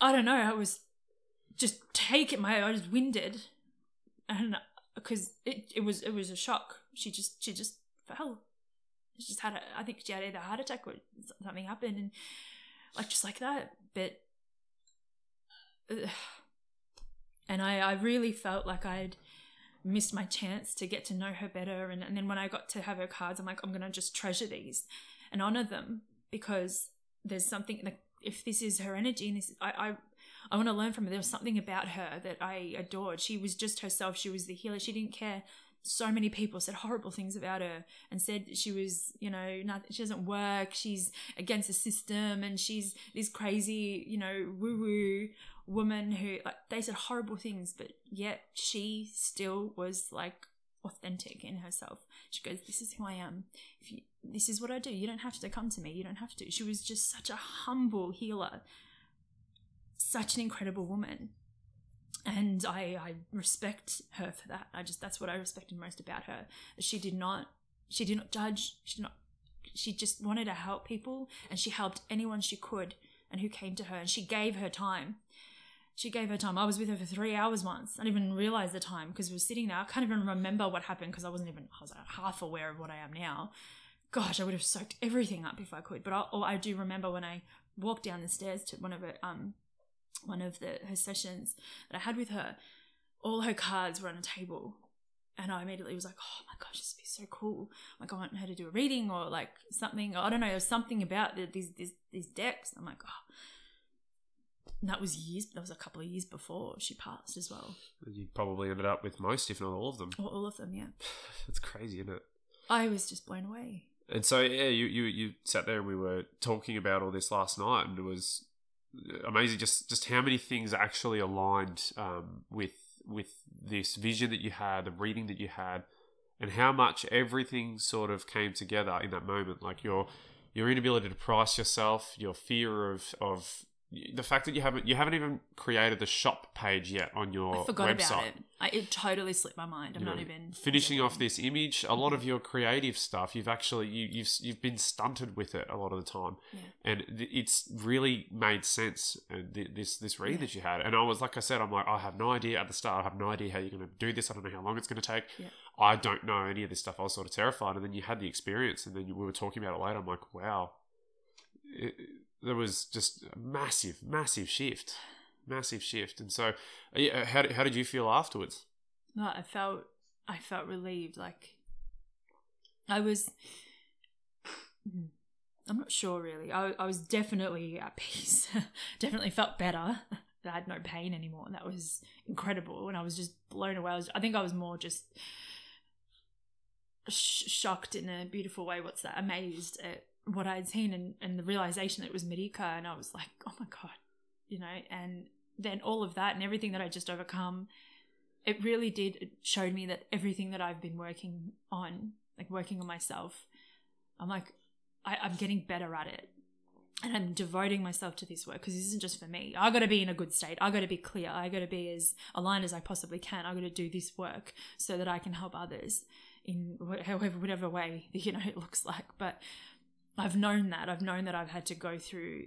I don't know. I was just taken. My I was winded, and because it it was it was a shock. She just she just fell. She just had a. I think she had either a heart attack or something happened, and like just like that. Ugh. and I, I really felt like I'd missed my chance to get to know her better. And, and then when I got to have her cards, I'm like, I'm gonna just treasure these and honor them because there's something like if this is her energy and this I I, I want to learn from her. There was something about her that I adored. She was just herself. She was the healer. She didn't care. So many people said horrible things about her and said she was, you know, nothing, she doesn't work. She's against the system and she's this crazy, you know, woo woo woman who, like, they said horrible things, but yet she still was like authentic in herself. She goes, "This is who I am. You, this is what I do. You don't have to come to me. You don't have to." She was just such a humble healer, such an incredible woman, and I I respect her for that. I just that's what I respected most about her. She did not she did not judge. She did not. She just wanted to help people, and she helped anyone she could, and who came to her, and she gave her time she gave her time. I was with her for three hours once. I didn't even realize the time because we were sitting there. I can't even remember what happened because I wasn't even, I was like half aware of what I am now. Gosh, I would have soaked everything up if I could. But I, I do remember when I walked down the stairs to one of her, um, one of the her sessions that I had with her, all her cards were on a table. And I immediately was like, oh my gosh, this would be so cool. Like, I want her to do a reading or like something. I don't know, there's something about the, these, these, these decks. I'm like, oh, and that was years. That was a couple of years before she passed as well. You probably ended up with most, if not all of them. Or all of them, yeah. It's crazy, isn't it? I was just blown away. And so, yeah, you, you you sat there and we were talking about all this last night, and it was amazing just just how many things actually aligned um, with with this vision that you had, the reading that you had, and how much everything sort of came together in that moment. Like your your inability to price yourself, your fear of of the fact that you haven't you haven't even created the shop page yet on your I forgot website. about it. I, it totally slipped my mind. I'm You not know, even finishing off this image. A lot of your creative stuff, you've actually you, you've you've been stunted with it a lot of the time, Yeah. and it's really made sense. Uh, and th- this this read Yeah. that you had, and I was like I said, I'm like I have no idea at the start. I have no idea how you're going to do this. I don't know how long it's going to take. Yeah. I don't know any of this stuff. I was sort of terrified, and then you had the experience, and then you, we were talking about it later. I'm like, wow, it, there was just a massive, massive shift, massive shift. And so, uh, yeah, how did, how did you feel afterwards? I felt I felt relieved. Like I was. I'm not sure really. I, I was definitely at peace. definitely felt better. I had no pain anymore, and that was incredible. And I was just blown away. I, was, I think I was more just sh- shocked in a beautiful way. What's that? Amazed at what I had seen, and, and the realization that it was Marika. And I was like, oh my god, you know. And then all of that and everything that I just overcome it really did it showed me that everything that I've been working on, like working on myself, I'm like, I, I'm getting better at it. And I'm devoting myself to this work because this isn't just for me. I got to be in a good state. I got to be clear. I got to be as aligned as I possibly can. I got to do this work so that I can help others in however, whatever way you know it looks like. But I've known that. I've known that I've had to go through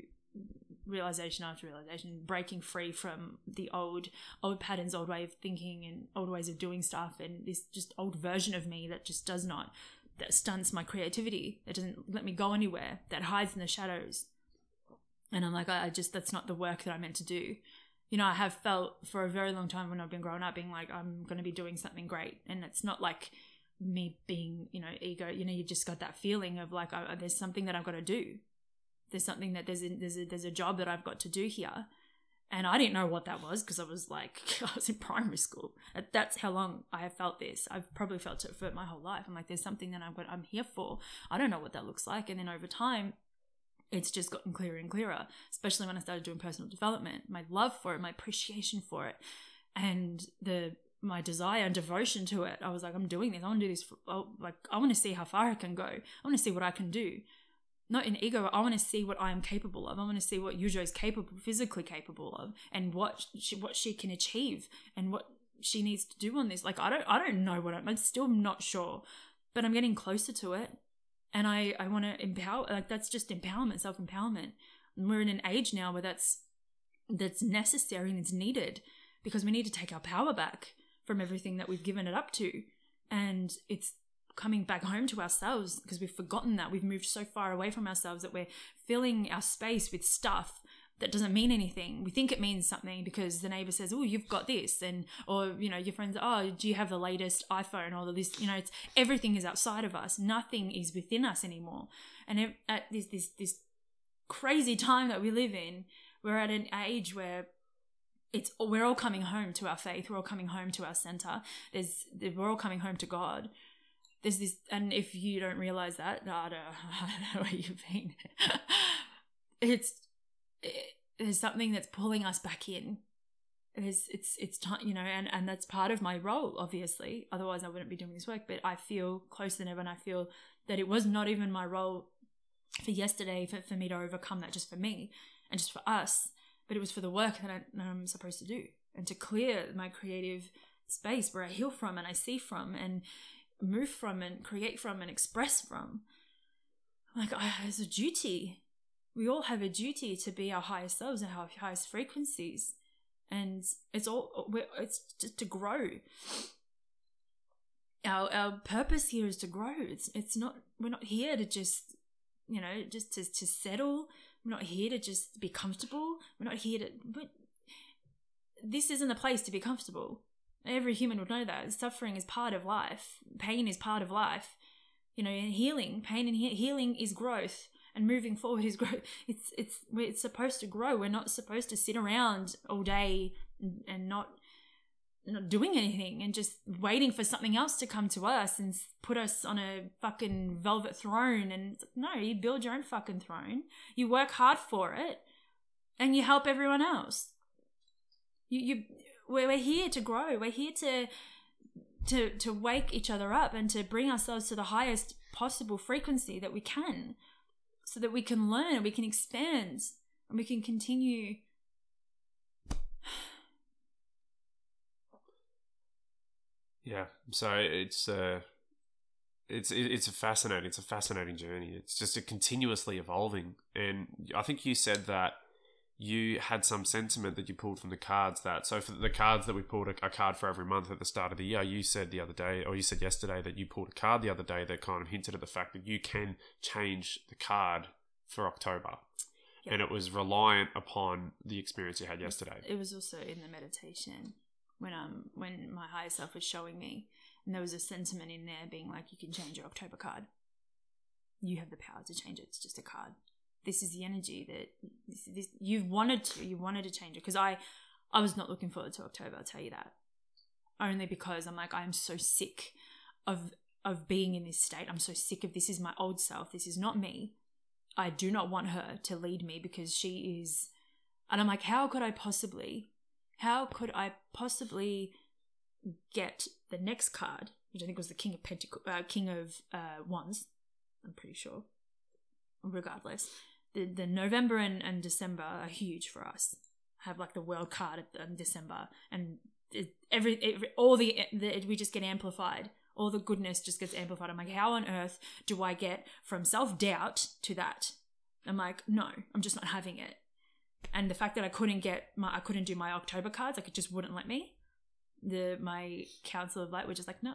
realization after realization, breaking free from the old old patterns, old way of thinking, and old ways of doing stuff, and this just old version of me that just does not that stunts my creativity, that doesn't let me go anywhere, that hides in the shadows. And I'm like, I, I just that's not the work that I'm meant to do. You know, I have felt for a very long time when I've been growing up, being like, I'm going to be doing something great, and it's not like me being, you know, ego. You know, you've just got that feeling of like, I, there's something that I've got to do there's something that there's a, there's a, there's a job that I've got to do here. And I didn't know what that was because I was like, I was in primary school. That's how long I have felt this. I've probably felt it for my whole life. I'm like, there's something that I'm, got, I'm here for. I don't know what that looks like. And then over time, it's just gotten clearer and clearer, especially when I started doing personal development. My love for it, my appreciation for it, and the my desire and devotion to it. I was like, I'm doing this. I want to do this. For, like, I want to see how far I can go. I want to see what I can do not in ego. I want to see what I am capable of. I want to see what Yuzha is capable, physically capable of, and what she, what she can achieve, and what she needs to do on this. Like I don't, I don't know what I'm. I'm still not sure, but I'm getting closer to it, and I, I want to empower. Like that's just empowerment, self empowerment. We're in an age now where that's that's necessary and it's needed because we need to take our power back from everything that we've given it up to, and it's coming back home to ourselves because we've forgotten that we've moved so far away from ourselves that we're filling our space with stuff that doesn't mean anything. We think it means something because the neighbor says, "Oh, you've got this," and or you know your friends, "Oh, do you have the latest iPhone?" Or this, you know, it's everything is outside of us. Nothing is within us anymore. And at this this this crazy time that we live in, we're at an age where it's we're all coming home to our faith. We're all coming home to our center. There's we're all coming home to God there's this and if you don't realize that i don't, I don't know where you've been it's it, there's something that's pulling us back in It's it's it's time, you know, and and that's part of my role, obviously. Otherwise, I wouldn't be doing this work. But I feel closer than ever, and I feel that it was not even my role for yesterday for, for me to overcome that just for me and just for us, but it was for the work that, I'm supposed to do and to clear my creative space where I heal from and I see from and move from and create from and express from. Like, I, it's a duty. We all have a duty to be our highest selves and our highest frequencies. And it's all, it's just to grow. Our, our purpose here is to grow. It's, it's not, we're not here to just, you know, just to, to settle. We're not here to just be comfortable. We're not here to, but this isn't a place to be comfortable. Every human would know that. Suffering is part of life. Pain is part of life. You know, healing, pain and he- healing is growth, and moving forward is growth. It's it's it's supposed to grow. We're not supposed to sit around all day and, and not not doing anything and just waiting for something else to come to us and put us on a fucking velvet throne. And no, you build your own fucking throne. You work hard for it, and you help everyone else. You you we're, we're here to grow. We're here to to to wake each other up and to bring ourselves to the highest possible frequency that we can, so that we can learn and we can expand and we can continue. Yeah. So it's uh it's it's a fascinating it's a fascinating journey. It's just a continuously evolving. And I think you said that you had some sentiment that you pulled from the cards that so for the cards that we pulled a, a card for every month at the start of the year you said the other day or you said yesterday that you pulled a card the other day that kind of hinted at the fact that you can change the card for october Yeah. and it was reliant upon the experience you had yesterday It was also in the meditation when um when my higher self was showing me, and there was a sentiment in there being like, "You can change your October card. You have the power to change it. It's just a card. This is the energy that this, this you wanted to. You wanted to change it because I I was not looking forward to October. I'll tell you that. Only because I'm like I'm so sick of of being in this state. I'm so sick of this is my old self. This is not me. I do not want her to lead me because she is and I'm like, how could I possibly, how could I possibly get the next card, which I think was the King of Pentacle, uh, King of uh, Wands, I'm pretty sure. Regardless, the the November and, and December are huge for us. I have like the World card in December, and it, every, every all the, the we just get amplified. All the goodness just gets amplified. I'm like, how on earth do I get from self doubt to that? I'm like, no, I'm just not having it and the fact that I couldn't get my I couldn't do my October cards, like it just wouldn't let me. The my Council of Light were just like, no,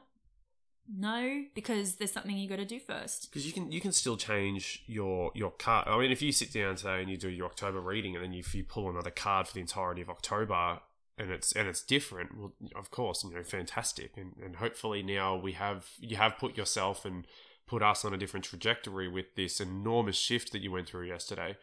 no, because there's something you got to do first. because you can you can still change your your card. I mean, if you sit down today and you do your October reading, and then if you pull another card for the entirety of October, and it's and it's different, well, of course, you know, fantastic, and and hopefully now we have you have put yourself and put us on a different trajectory with this enormous shift that you went through yesterday.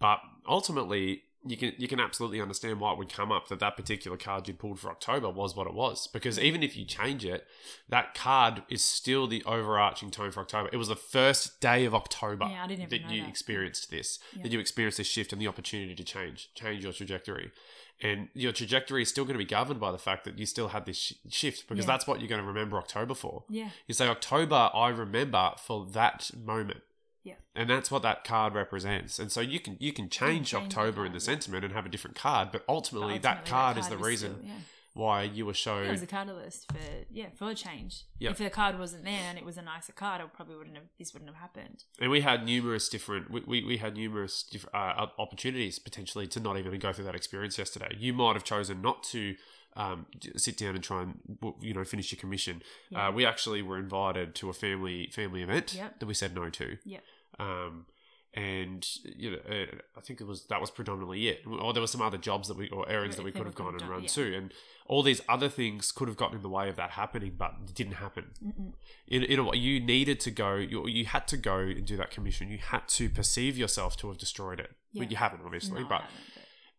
But ultimately, you can you can absolutely understand why it would come up that that particular card you pulled for October was what it was because even if you change it, that card is still the overarching tone for October. It was the first day of October Yeah, that you that. experienced this, Yeah. that you experienced this shift and the opportunity to change, change your trajectory. And your trajectory is still going to be governed by the fact that you still had this sh- shift because Yeah. that's what you're going to remember October for. Yeah, You say October, I remember for that moment. Yeah. And that's what that card represents. And so you can you can change, change October in the sentiment and have a different card, but ultimately, But that ultimately card is the reason still- yeah. why you were shown. It was a catalyst for yeah for a change. Yep. If the card wasn't there and it was a nicer card, it probably wouldn't have this wouldn't have happened. and we had numerous different we, we, we had numerous diff, uh, opportunities potentially to not even go through that experience yesterday you might have chosen not to um, sit down and try and you know finish your commission Yeah. uh, we actually were invited to a family family event Yep. that we said no to Yep. Um, and you know uh, I think it was that was predominantly it or there were some other jobs that we or errands that we could have gone and done- run yeah. to and all these other things could have gotten in the way of that happening but it didn't happen Mm-mm. in, in a way, you needed to go, you, you had to go and do that commission. You had to perceive yourself to have destroyed it. Yeah. Well, you haven't, obviously, No, but haven't,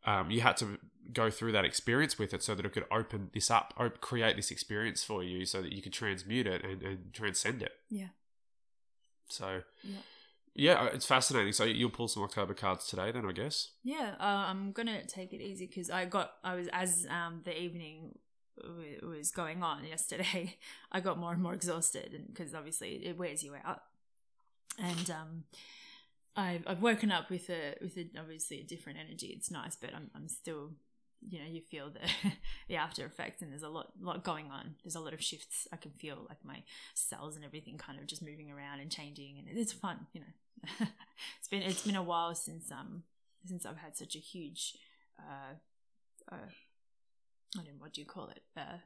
but- um, you had to go through that experience with it so that it could open this up, op- create this experience for you so that you could transmute it and, and transcend it. Yeah. So, Yeah. Yeah, it's fascinating. So you'll pull some October cards today, then I guess. Yeah, uh, I'm gonna take it easy because I got I was as um the evening w- was going on yesterday, I got more and more exhausted, because obviously it wears you out, and um, I've I've woken up with a with a, obviously a different energy. It's nice, but I'm I'm still. You know, you feel the the after effects, and there's a lot lot going on. There's a lot of shifts. I can feel like my cells and everything kind of just moving around and changing, and it's fun. You know, it's been it's been a while since um since I've had such a huge uh, uh I don't know what do you call it uh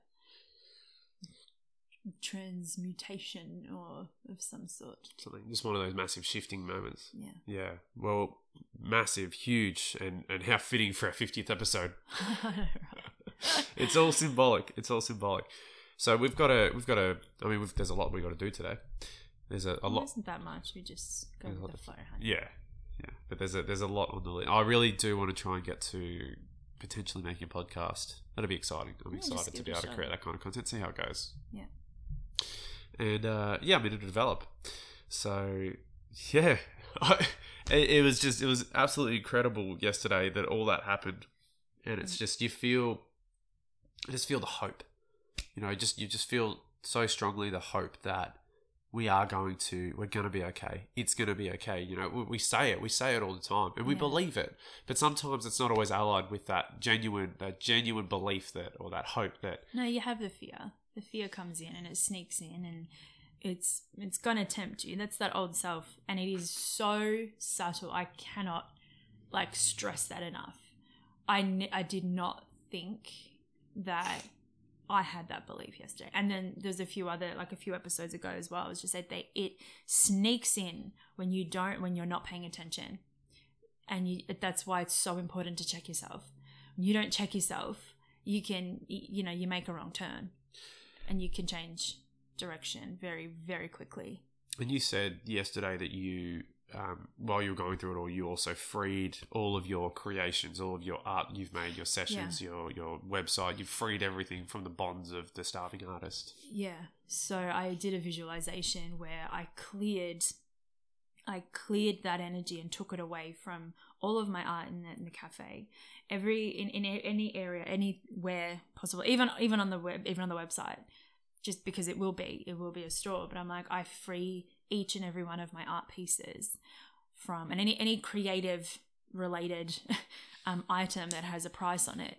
transmutation or of some sort. Something, just one of those massive shifting moments. Yeah. Yeah. Well, massive, huge, and and how fitting for our fiftieth episode. it's all symbolic. It's all symbolic. So we've got a we've got a. I mean, we've, there's a lot we got to do today. There's a, a lot. isn't that much. We just go with the flow, honey. Yeah, yeah. But there's a there's a lot on the list. I really do want to try and get to potentially making a podcast. That'd be exciting. I'm Yeah, excited to be able to create that kind of content. See how it goes. Yeah. And uh, yeah, I'm going to develop. So yeah, I, it, it was just it was absolutely incredible yesterday that all that happened, and it's just you feel, I just feel the hope. You know, just you just feel so strongly the hope that we are going to we're going to be okay it's going to be okay you know we, we say it we say it all the time and we Yeah. believe it but sometimes it's not always allied with that genuine that genuine belief that or that hope that No, you have the fear. The fear comes in and it sneaks in and it's it's gonna tempt you. That's that old self, and it is so subtle. I cannot like stress that enough. I I did not think that I had that belief yesterday, and then there's a few other like a few episodes ago as well. I was just said they it sneaks in when you don't when you're not paying attention, and you that's why it's so important to check yourself. You don't check yourself, you can you know you make a wrong turn and you can change direction very very quickly And you said yesterday that you, um, while you were going through it all, you also freed all of your creations, all of your art you've made, your sessions, your your website. You've freed everything from the bonds of the starving artist. yeah so i did a visualization where i cleared i cleared that energy and took it away from all of my art in the, in the cafe. Every in, in any area anywhere possible even even on the web even on the website just because it will be it will be a store. But i'm like i free each and every one of my art pieces from and any any creative related um, item that has a price on it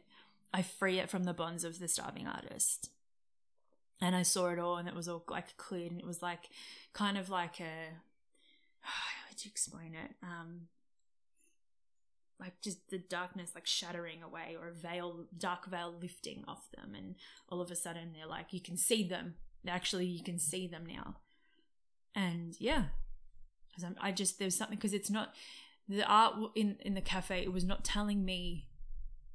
i free it from the bonds of the starving artist. And i saw it all and it was all like cleared and it was like kind of like a how would you explain it um like just the darkness like shattering away or a veil dark veil lifting off them and all of a sudden they're like you can see them actually you can see them now and yeah 'Cause I'm- i just there's something because it's not the art in in the cafe it was not telling me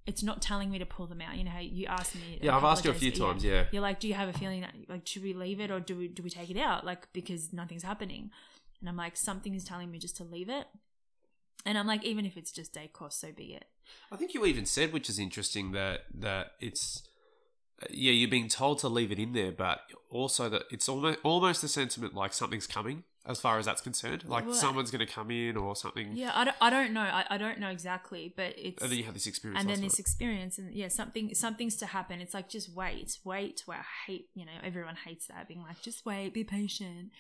it's not telling me to pull them out you know how you asked me Yeah, I've asked you a few ago, yeah. times. Yeah, you're like, do you have a feeling that like should we leave it or do we do we take it out? Like because nothing's happening. And I'm like, something is telling me just to leave it. And I'm like, even if it's just day course, so be it. I think you even said, which is interesting, that that it's uh, yeah, you're being told to leave it in there, but also that it's almost almost a sentiment like something's coming, as far as that's concerned. Like Well, someone's going to come in or something. Yeah, I don't, I don't know. I, I don't know exactly, but it's And then you have this experience. and then this experience and yeah, something something's to happen. It's like just wait, wait. Where I hate, you know, everyone hates that being like, just wait, be patient.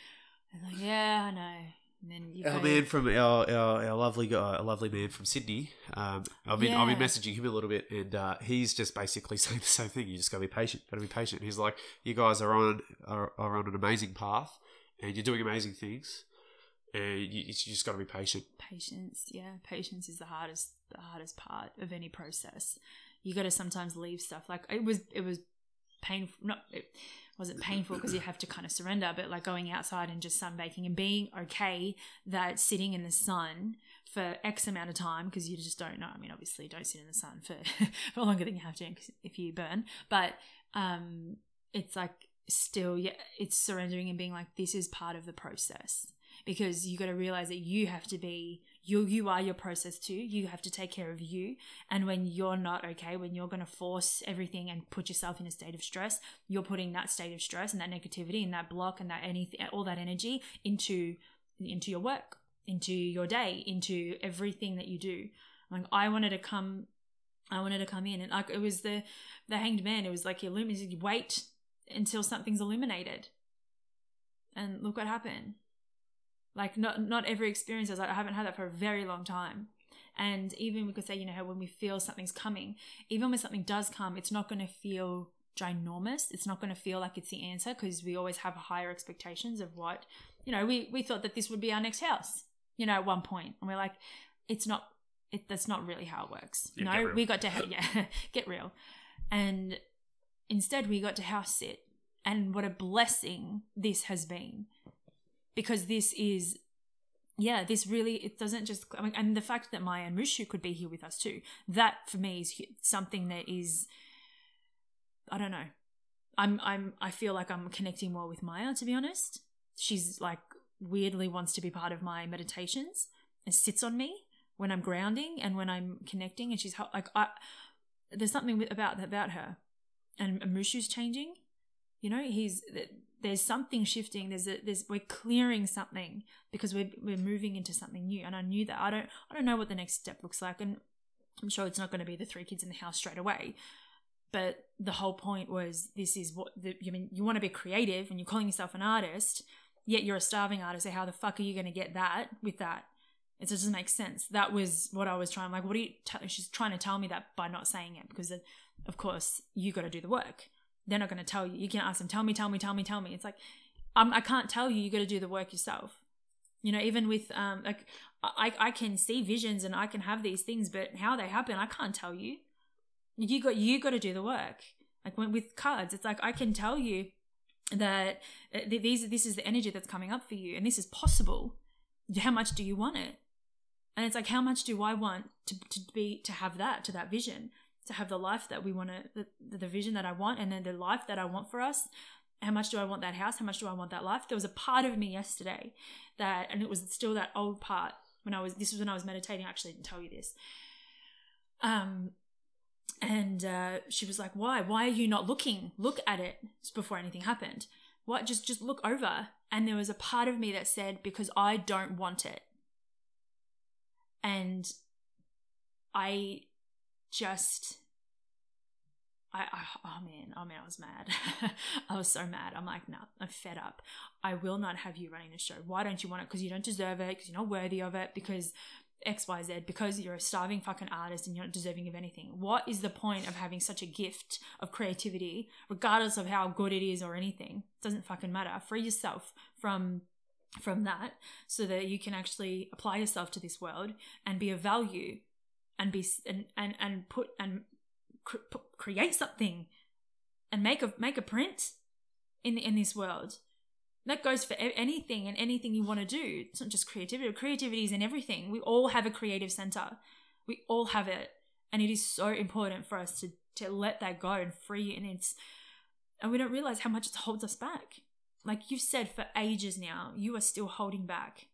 Like, yeah, I know. And then you Our man from our, our, our lovely guy, a lovely man from Sydney. Um, I've been I've been messaging him a little bit, and uh, he's just basically saying the same thing. You just gotta be patient. Gotta be patient. He's like, you guys are on are, are on an amazing path, and you're doing amazing things, and you, you just gotta be patient. patience yeah patience is the hardest the hardest part of any process you got to sometimes leave stuff like it was it was painful not it wasn't painful because you have to kind of surrender but like going outside and just sunbaking and being okay that sitting in the sun for x amount of time because you just don't know. I mean obviously don't sit in the sun for, for longer than you have to if you burn but um it's like still yeah it's surrendering and being like this is part of the process because you got to realize that you have to be you you are your process too you have to take care of you and when you're not okay when you're going to force everything and put yourself in a state of stress you're putting that state of stress and that negativity and that block and that anything all that energy into into your work into your day, into everything that you do. Like I wanted to come, I wanted to come in, and like it was the the hanged man. It was like you wait until something's illuminated, and look what happened. Like not not every experience is like I haven't had that for a very long time. And even we could say, you know, how when we feel something's coming, even when something does come, it's not going to feel ginormous. It's not going to feel like it's the answer because we always have higher expectations of what, you know, we, we thought that this would be our next house, you know, at one point. And we're like, it's not, it, that's not really how it works. Yeah, no, we got to, ha- yeah, get real. And instead we got to house sit. And what a blessing this has been because this is yeah, this really it doesn't just I mean, and the fact that Maya and Mushu could be here with us too. That for me is something that is I don't know. I'm I'm I feel like I'm connecting more with Maya to be honest. She's like weirdly wants to be part of my meditations and sits on me when I'm grounding and when I'm connecting and she's like I there's something about about her. And Mushu's changing. You know, he's there's something shifting. There's a there's we're clearing something because we're we're moving into something new. And I knew that. I don't I don't know what the next step looks like, and I'm sure it's not going to be the three kids in the house straight away. But the whole point was this is what the, you mean. You want to be creative, and you're calling yourself an artist, yet you're a starving artist. So how the fuck are you going to get that with that? It just doesn't make sense. That was what I was trying. Like, what are you? T- she's trying to tell me that by not saying it because, of course, you got to do the work they're not going to tell you. You can't ask them, tell me, tell me, tell me, tell me. It's like, I can't tell you. You got to do the work yourself. You know, even with um, like I I can see visions and I can have these things, but how they happen, I can't tell you. You got you got to do the work. Like when with cards, it's like I can tell you that uh, th- these this is the energy that's coming up for you, and this is possible. How much do you want it? And it's like, how much do I want to to be to have that to that vision? To have the life that we want to the, the vision that i want and then the life that i want for us. How much do i want that house? How much do i want that life? There was a part of me yesterday that and it was still that old part when i was this was when i was meditating. I actually didn't tell you this. Um and uh, she was like why? Why are you not looking? Look at it before anything happened. What? Just just look over. And there was a part of me that said because i don't want it. And i just I, I oh man oh man I was mad. I was so mad. I'm like no nah, I'm fed up. I will not have you running the show. Why don't you want it? Because you don't deserve it because you're not worthy of it because XYZ because you're a starving fucking artist and you're not deserving of anything. What is the point of having such a gift of creativity regardless of how good it is or anything? It doesn't fucking matter. Free yourself from from that so that you can actually apply yourself to this world and be of value and be and and, and put and cr- put, create something and make a make a print in in this world. That goes for anything and anything you want to do. It's not just creativity. Creativity is in everything. We all have a creative center. We all have it. And it is so important for us to to let that go and free and it's and we don't realize how much it holds us back. Like you've said for ages now you are still holding back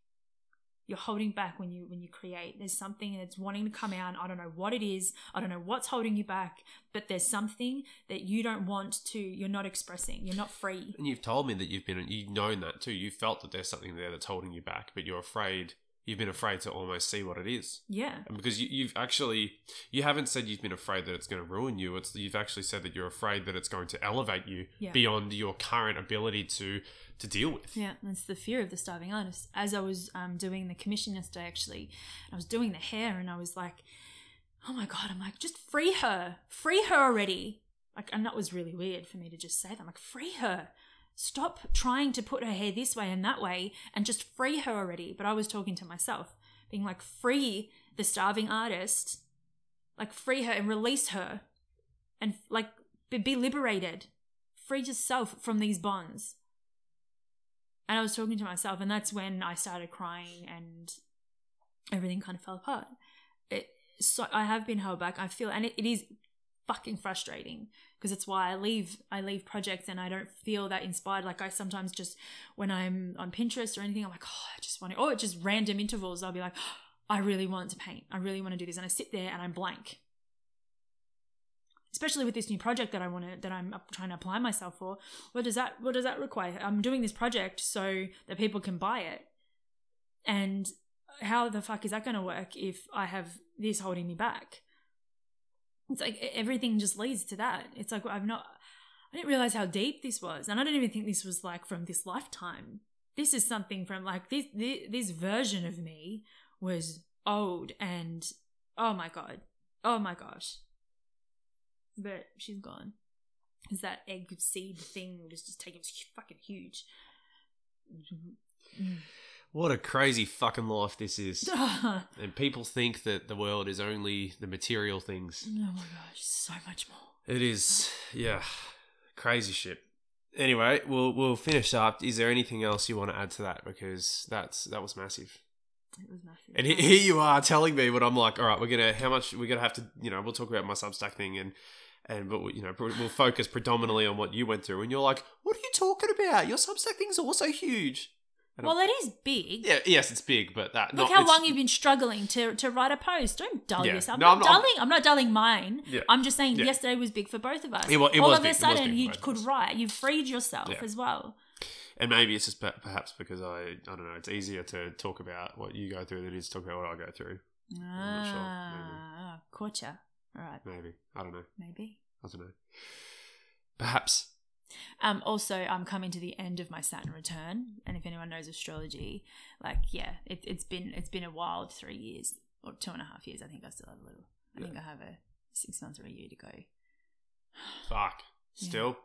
you're holding back when you when you create there's something that's wanting to come out i don't know what it is i don't know what's holding you back but there's something that you don't want to you're not expressing you're not free And you've told me that you've been, you've known that too. You felt that there's something there that's holding you back, but you're afraid. You've been afraid to almost see what it is, yeah and because you, you've actually, you haven't said you've been afraid that it's going to ruin you. It's you've actually said that you're afraid that it's going to elevate you Yeah. beyond your current ability to to deal with. Yeah, that's the fear of the starving artist. As I was um, doing the commission yesterday, actually, I was doing the hair, and I was like, "Oh my god!" I'm like, "Just free her, free her already!" Like, and that was really weird for me to just say that. I'm like, "Free her! Stop trying to put her hair this way and that way, and just free her already." But I was talking to myself, being like, "Free the starving artist, like free her and release her, and like be, be liberated, free yourself from these bonds." and I was talking to myself, and that's when I started crying, and everything kind of fell apart. It so I have been held back. I feel, and it, it is fucking frustrating because it's why I leave. I leave projects, and I don't feel that inspired. Like I sometimes just when I'm on Pinterest or anything, I'm like, oh, I just want to, or just random intervals. I'll be like, oh, I really want to paint. I really want to do this, and I sit there and I'm blank. Especially with this new project that I want to that I'm trying to apply myself for. What does that What does that require? I'm doing this project so that people can buy it, and how the fuck is that going to work if I have this holding me back? It's like everything just leads to that. It's like I've not, I didn't realize how deep this was, and I don't even think this was like from this lifetime. This is something from like this this, this version of me was old and oh my god, oh my gosh. But she's gone. Because that egg seed thing was just taking was fucking huge. Mm-hmm. Mm. What a crazy fucking life this is. oh And people think that the world is only the material things. Oh my gosh, so much more. It is, yeah, crazy shit. Anyway, we'll we'll finish up. Is there anything else you want to add to that? Because that's that was massive. It was massive. And he- here you are telling me, but I'm like, all right, we're gonna how much we're gonna have to, you know, we'll talk about my Substack thing and and but you know we'll focus predominantly on what you went through. And you're like, what are you talking about? Your Substack thing's also huge. Well, it is big. Yeah, yes, it's big, but that Look not, how long you've been struggling to, to write a post. Don't dull Yeah. yourself. No, I'm I'm not dulling. I'm not dulling mine. Yeah. I'm just saying Yeah. yesterday was big for both of us. It it All of big. A sudden, you could write. You've freed yourself as well. And maybe it's just per- perhaps because I I don't know. It's easier to talk about what you go through than it is to talk about what I go through. not sure. Ah, caught ya. All right, Maybe I don't know. maybe. I don't know. Perhaps Um, also, I'm coming to the end of my Saturn return, and if anyone knows astrology, like yeah, it, it's been it's been a wild three years or two and a half years. I think I still have a little. I think I have a six months or a year to go. fuck. Still,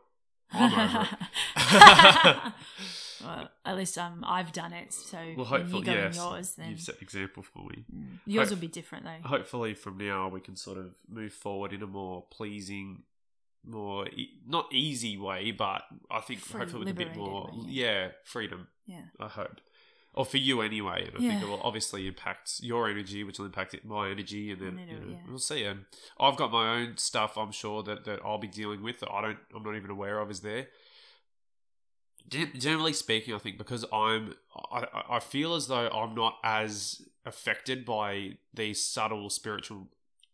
I'm over it. well, at least um, I've done it. So well, hopefully, you yes. yours, then You've set the example for me. Mm. yours Hope- will be different though. Hopefully, from now we can sort of move forward in a more pleasing, more e- not easy way, but I think Free, hopefully with a bit more, way, yeah, freedom. Yeah. I hope. Or for you anyway, and I think it will obviously impact your energy, which will impact it- my energy, and then you know, yeah. we'll see. And I've got my own stuff. I'm sure that, that I'll be dealing with that I don't. I'm not even aware of is there. Generally speaking, I think because I'm, I- I feel as though I'm not as affected by these subtle spiritual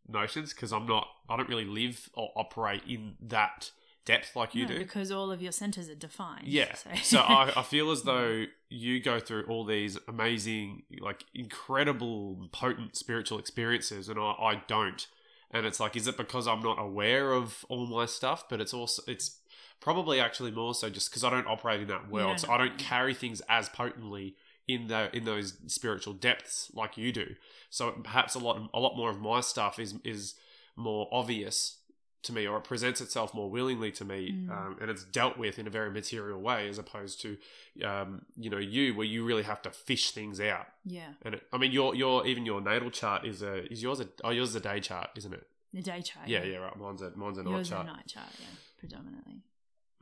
notions because I'm not. I don't really live or operate in that depth like you No, do. because all of your centers are defined. Yeah. So, I, I feel as though you go through all these amazing, like incredible, potent spiritual experiences, and I, I don't. And it's like, is it because I'm not aware of all my stuff? But it's also, it's probably actually more so just because I don't operate in that world. don't So I don't carry things as potently in the in those spiritual depths like you do. So perhaps a lot a lot more of my stuff is is more obvious to me, or it presents itself more willingly to me, Mm. um, and it's dealt with in a very material way, as opposed to, um, you know, you where you really have to fish things out. yeah, And it, I mean, your your even your natal chart is a is yours a oh yours is a day chart, isn't it? the day chart. Yeah, yeah, right. Mine's a mine's a night Yours is a chart. night chart, yeah, predominantly.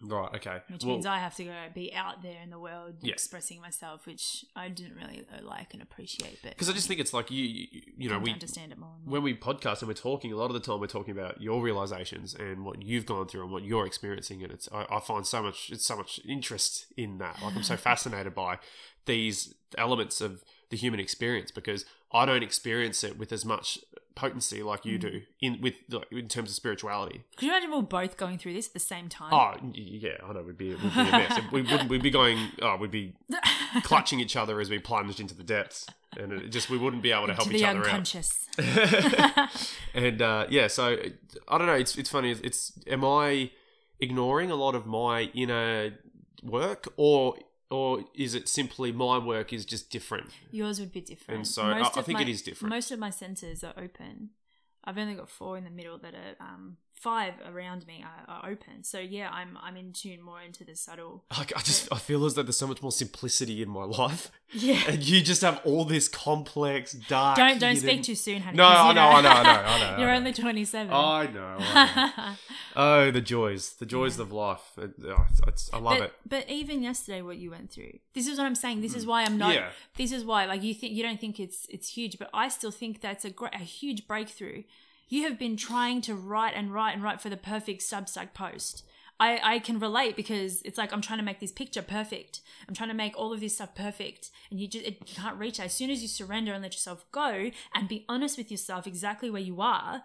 Right. Okay. Which Well, means I have to go be out there in the world Yeah. expressing myself, which I didn't really uh, like and appreciate. But because I just think it's like you you, you know we understand it more. More. when we podcast and we're talking a lot of the time we're talking about your realizations and what you've gone through and what you're experiencing and it's I, I find so much it's so much interest in that like i'm so fascinated by these elements of the human experience because i don't experience it with as much potency like you Mm. do in with like, in terms of spirituality Could you imagine we're both going through this at the same time? oh yeah i know we'd be, we'd be a mess we wouldn't we'd be going oh we'd be clutching each other as we plunged into the depths and it just we wouldn't be able to help to each the other out unconscious. and uh, yeah, so I don't know. It's it's funny. It's am I ignoring a lot of my inner work, or or is it simply my work is just different? Yours would be different. And so I- I think my- it is different. Most of my senses are open. I've only got four in the middle that are um, five around me are, are open. So yeah, I'm I'm in tune more into the subtle. Like I just I feel as though there's so much more simplicity in my life, Yeah. and you just have all this complex, dark. Don't don't hidden- speak too soon, honey. No, I you know, I know, I know, I know, I You're know. only 27. I know. I know. oh, the joys, the joys Yeah. of life. It, oh, it's, it's, I love but, it. Mm. But even yesterday, what you went through. This is what I'm saying. This is why I'm not. Yeah. This is why, like, you think you don't think it's it's huge, but I still think that's a great, a huge breakthrough. You have been trying to write and write and write for the perfect Substack post. I, I can relate because it's like I'm trying to make this picture perfect. I'm trying to make all of this stuff perfect, and you just it, you can't reach it. As soon as you surrender and let yourself go and be honest with yourself exactly where you are,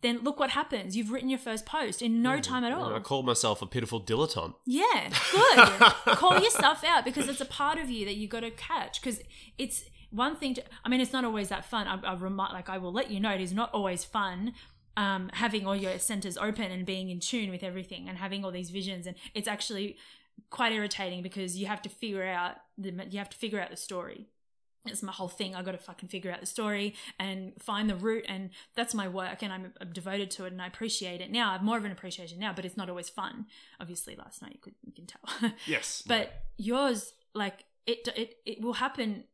then look what happens. You've written your first post in no mm. time at all. I call myself a pitiful dilettante. Yeah, good. Call yourself out because it's a part of you that you got to catch because it's one thing to, I mean, it's not always that fun. I, I remind, like, I will let you know it is not always fun. Um, having all your centers open and being in tune with everything and having all these visions and it's actually quite irritating because you have to figure out the you have to figure out the story it's my whole thing. I got to fucking figure out the story and find the root, and that's my work, and I'm, I'm, devoted to it, and I appreciate it now. I have more of an appreciation now, but it's not always fun. Obviously, last night you could you can tell. Yes. but yours, like it, it, it will happen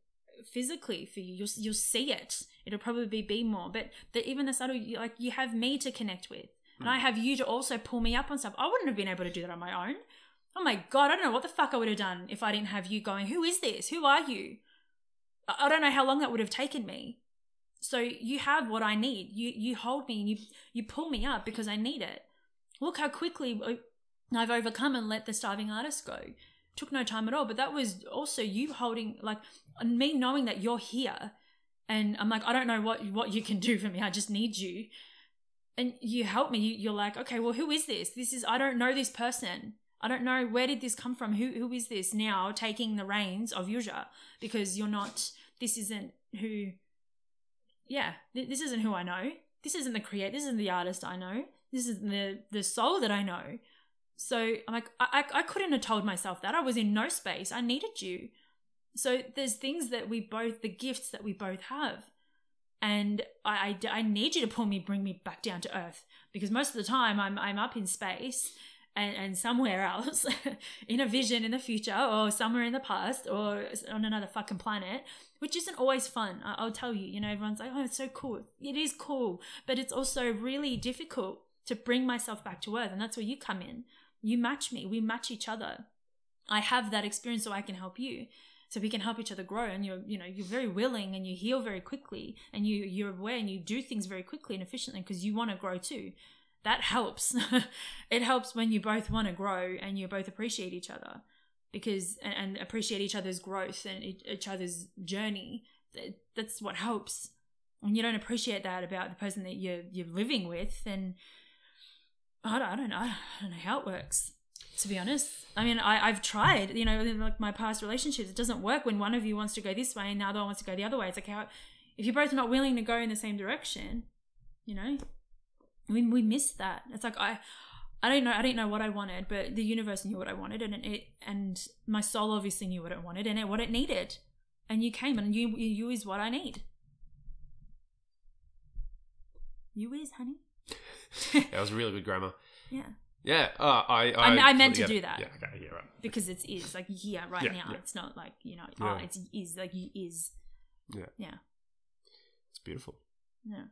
physically for you. You'll you'll see it. It'll probably be, more, but the, even the subtle, you, like you have me to connect with, and I mm. have you to also pull me up on stuff. I wouldn't have been able to do that on my own. Oh my god, I don't know what the fuck I would have done if I didn't have you going. Who is this? Who are you? I don't know how long that would have taken me. So you have what I need. You you hold me and you you pull me up because I need it. Look how quickly uh, I've overcome and let the starving artist go. Took no time at all, but that was also you holding like me knowing that you're here, and I'm like I don't know what what you can do for me. I just need you, and you help me. You, you're like okay, well who is this? This is I don't know this person. I don't know where did this come from. Who who is this now taking the reins of Yuzha? Because you're not. This isn't who. Yeah, this isn't who I know. This isn't the create. This isn't the artist I know. This is the the soul that I know. So I'm like, I, I couldn't have told myself that. I was in no space. I needed you. So there's things that we both, the gifts that we both have. And I, I, I need you to pull me, bring me back down to earth because most of the time I'm, I'm up in space and, and somewhere else in a vision in the future or somewhere in the past or on another fucking planet, which isn't always fun. I, will tell you, you know, everyone's like, oh, it's so cool. It is cool, but it's also really difficult to bring myself back to earth. And that's where you come in. You match me, we match each other. I have that experience so I can help you. So we can help each other grow and you're, you know, you're very willing and you heal very quickly and you, you're aware and you do things very quickly and efficiently because you want to grow too that helps. it helps when you both want to grow and you both appreciate each other because and, and appreciate each other's growth and each other's journey. That's what helps. When you don't appreciate that about the person that you're you're living with, then I don't, I don't know. I don't know how it works. To be honest, I mean, I, I've tried. You know, in like my past relationships, it doesn't work when one of you wants to go this way and the other one wants to go the other way. It's like how if you're both not willing to go in the same direction, you know, we we missed that. It's like I I don't know I didn't know what I wanted, but the universe knew what I wanted and it and my soul obviously knew what it wanted and it, what it needed. And you came and you you is what I need. You is, honey. that was really good grammar. Yeah. Yeah, uh, I, I, I, I meant to yeah, do that. Yeah, okay, yeah, right. Because it's is like here right Yeah, now. yeah. It's not like you know. Yeah. Oh, it's is like you is. Yeah. Yeah. It's beautiful. Yeah.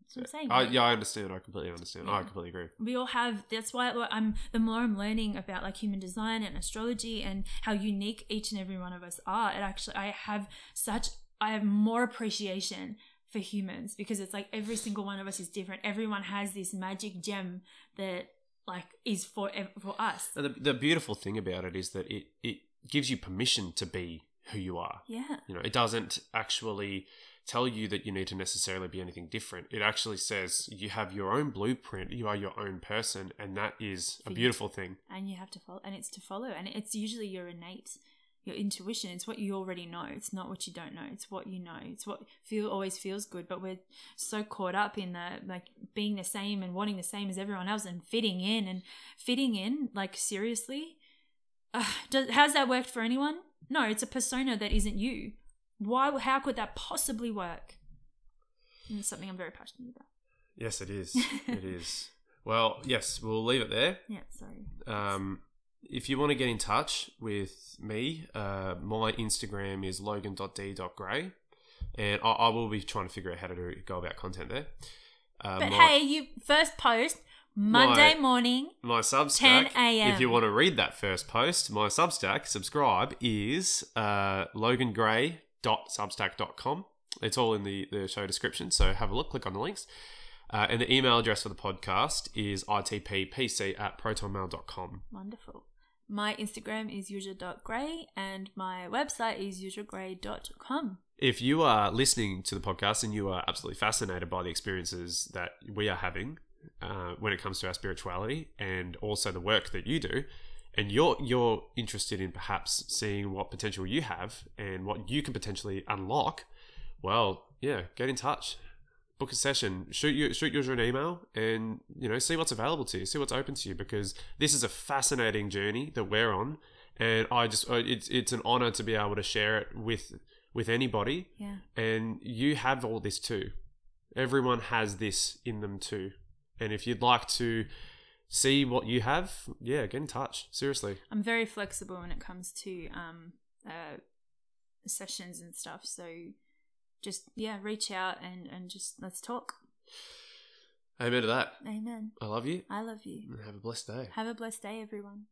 That's what I'm saying. I, right? yeah, I understand. I completely understand. I completely agree. we all have that's why i'm the more i'm learning about like human design and astrology and how unique each and every one of us are it actually i have such i have more appreciation for humans because it's like every single one of us is different everyone has this magic gem that like is for for us the, the beautiful thing about it is that it, it gives you permission to be who you are. yeah You know, it doesn't actually tell you that you need to necessarily be anything different. It actually says you have your own blueprint, you are your own person, and that is a beautiful thing. and you have to follow and it's to follow and it's usually your innate your intuition. It's what you already know. It's not what you don't know. It's what you know. It's what feel always feels good. But we're so caught up in the like being the same and wanting the same as everyone else and fitting in and fitting in like seriously. Uh, does, has that worked for anyone? No it's a persona that isn't you. Why how could that possibly work? And it's something i'm very passionate about. Yes, it is. it is. Well, yes, we'll leave it there. yeah sorry. Um, if you want to get in touch with me, uh, my Instagram is logan.d.gray, and I, I will be trying to figure out how to do, go about content there. Uh, but my, hey you first post monday My- morning my Substack, 10 a.m.. if you want to read that first post, my Substack, subscribe, is uh, logangray.substack.com. It's all in the, the show description, so have a look, click on the links. Uh, and the email address for the podcast is itppc at protonmail.com. Wonderful. My Instagram is yuzha.gray and my website is yuzhagray.com. If you are listening to the podcast and you are absolutely fascinated by the experiences that we are having uh, when it comes to our spirituality and also the work that you do, and you're you're interested in perhaps seeing what potential you have and what you can potentially unlock, well, yeah, get in touch. Book a session. Shoot you shoot Yuzha an email, and you know see what's available to you. See what's open to you because this is a fascinating journey that we're on, and I just it's it's an honor to be able to share it with with anybody. Yeah. And you have all this too. Everyone has this in them too. And if you'd like to see what you have, yeah, get in touch. Seriously. I'm very flexible when it comes to um, uh, sessions and stuff. So just yeah, reach out and and just let's talk. Amen to that. Amen. I love you. I love you. And have a blessed day. Have a blessed day, everyone.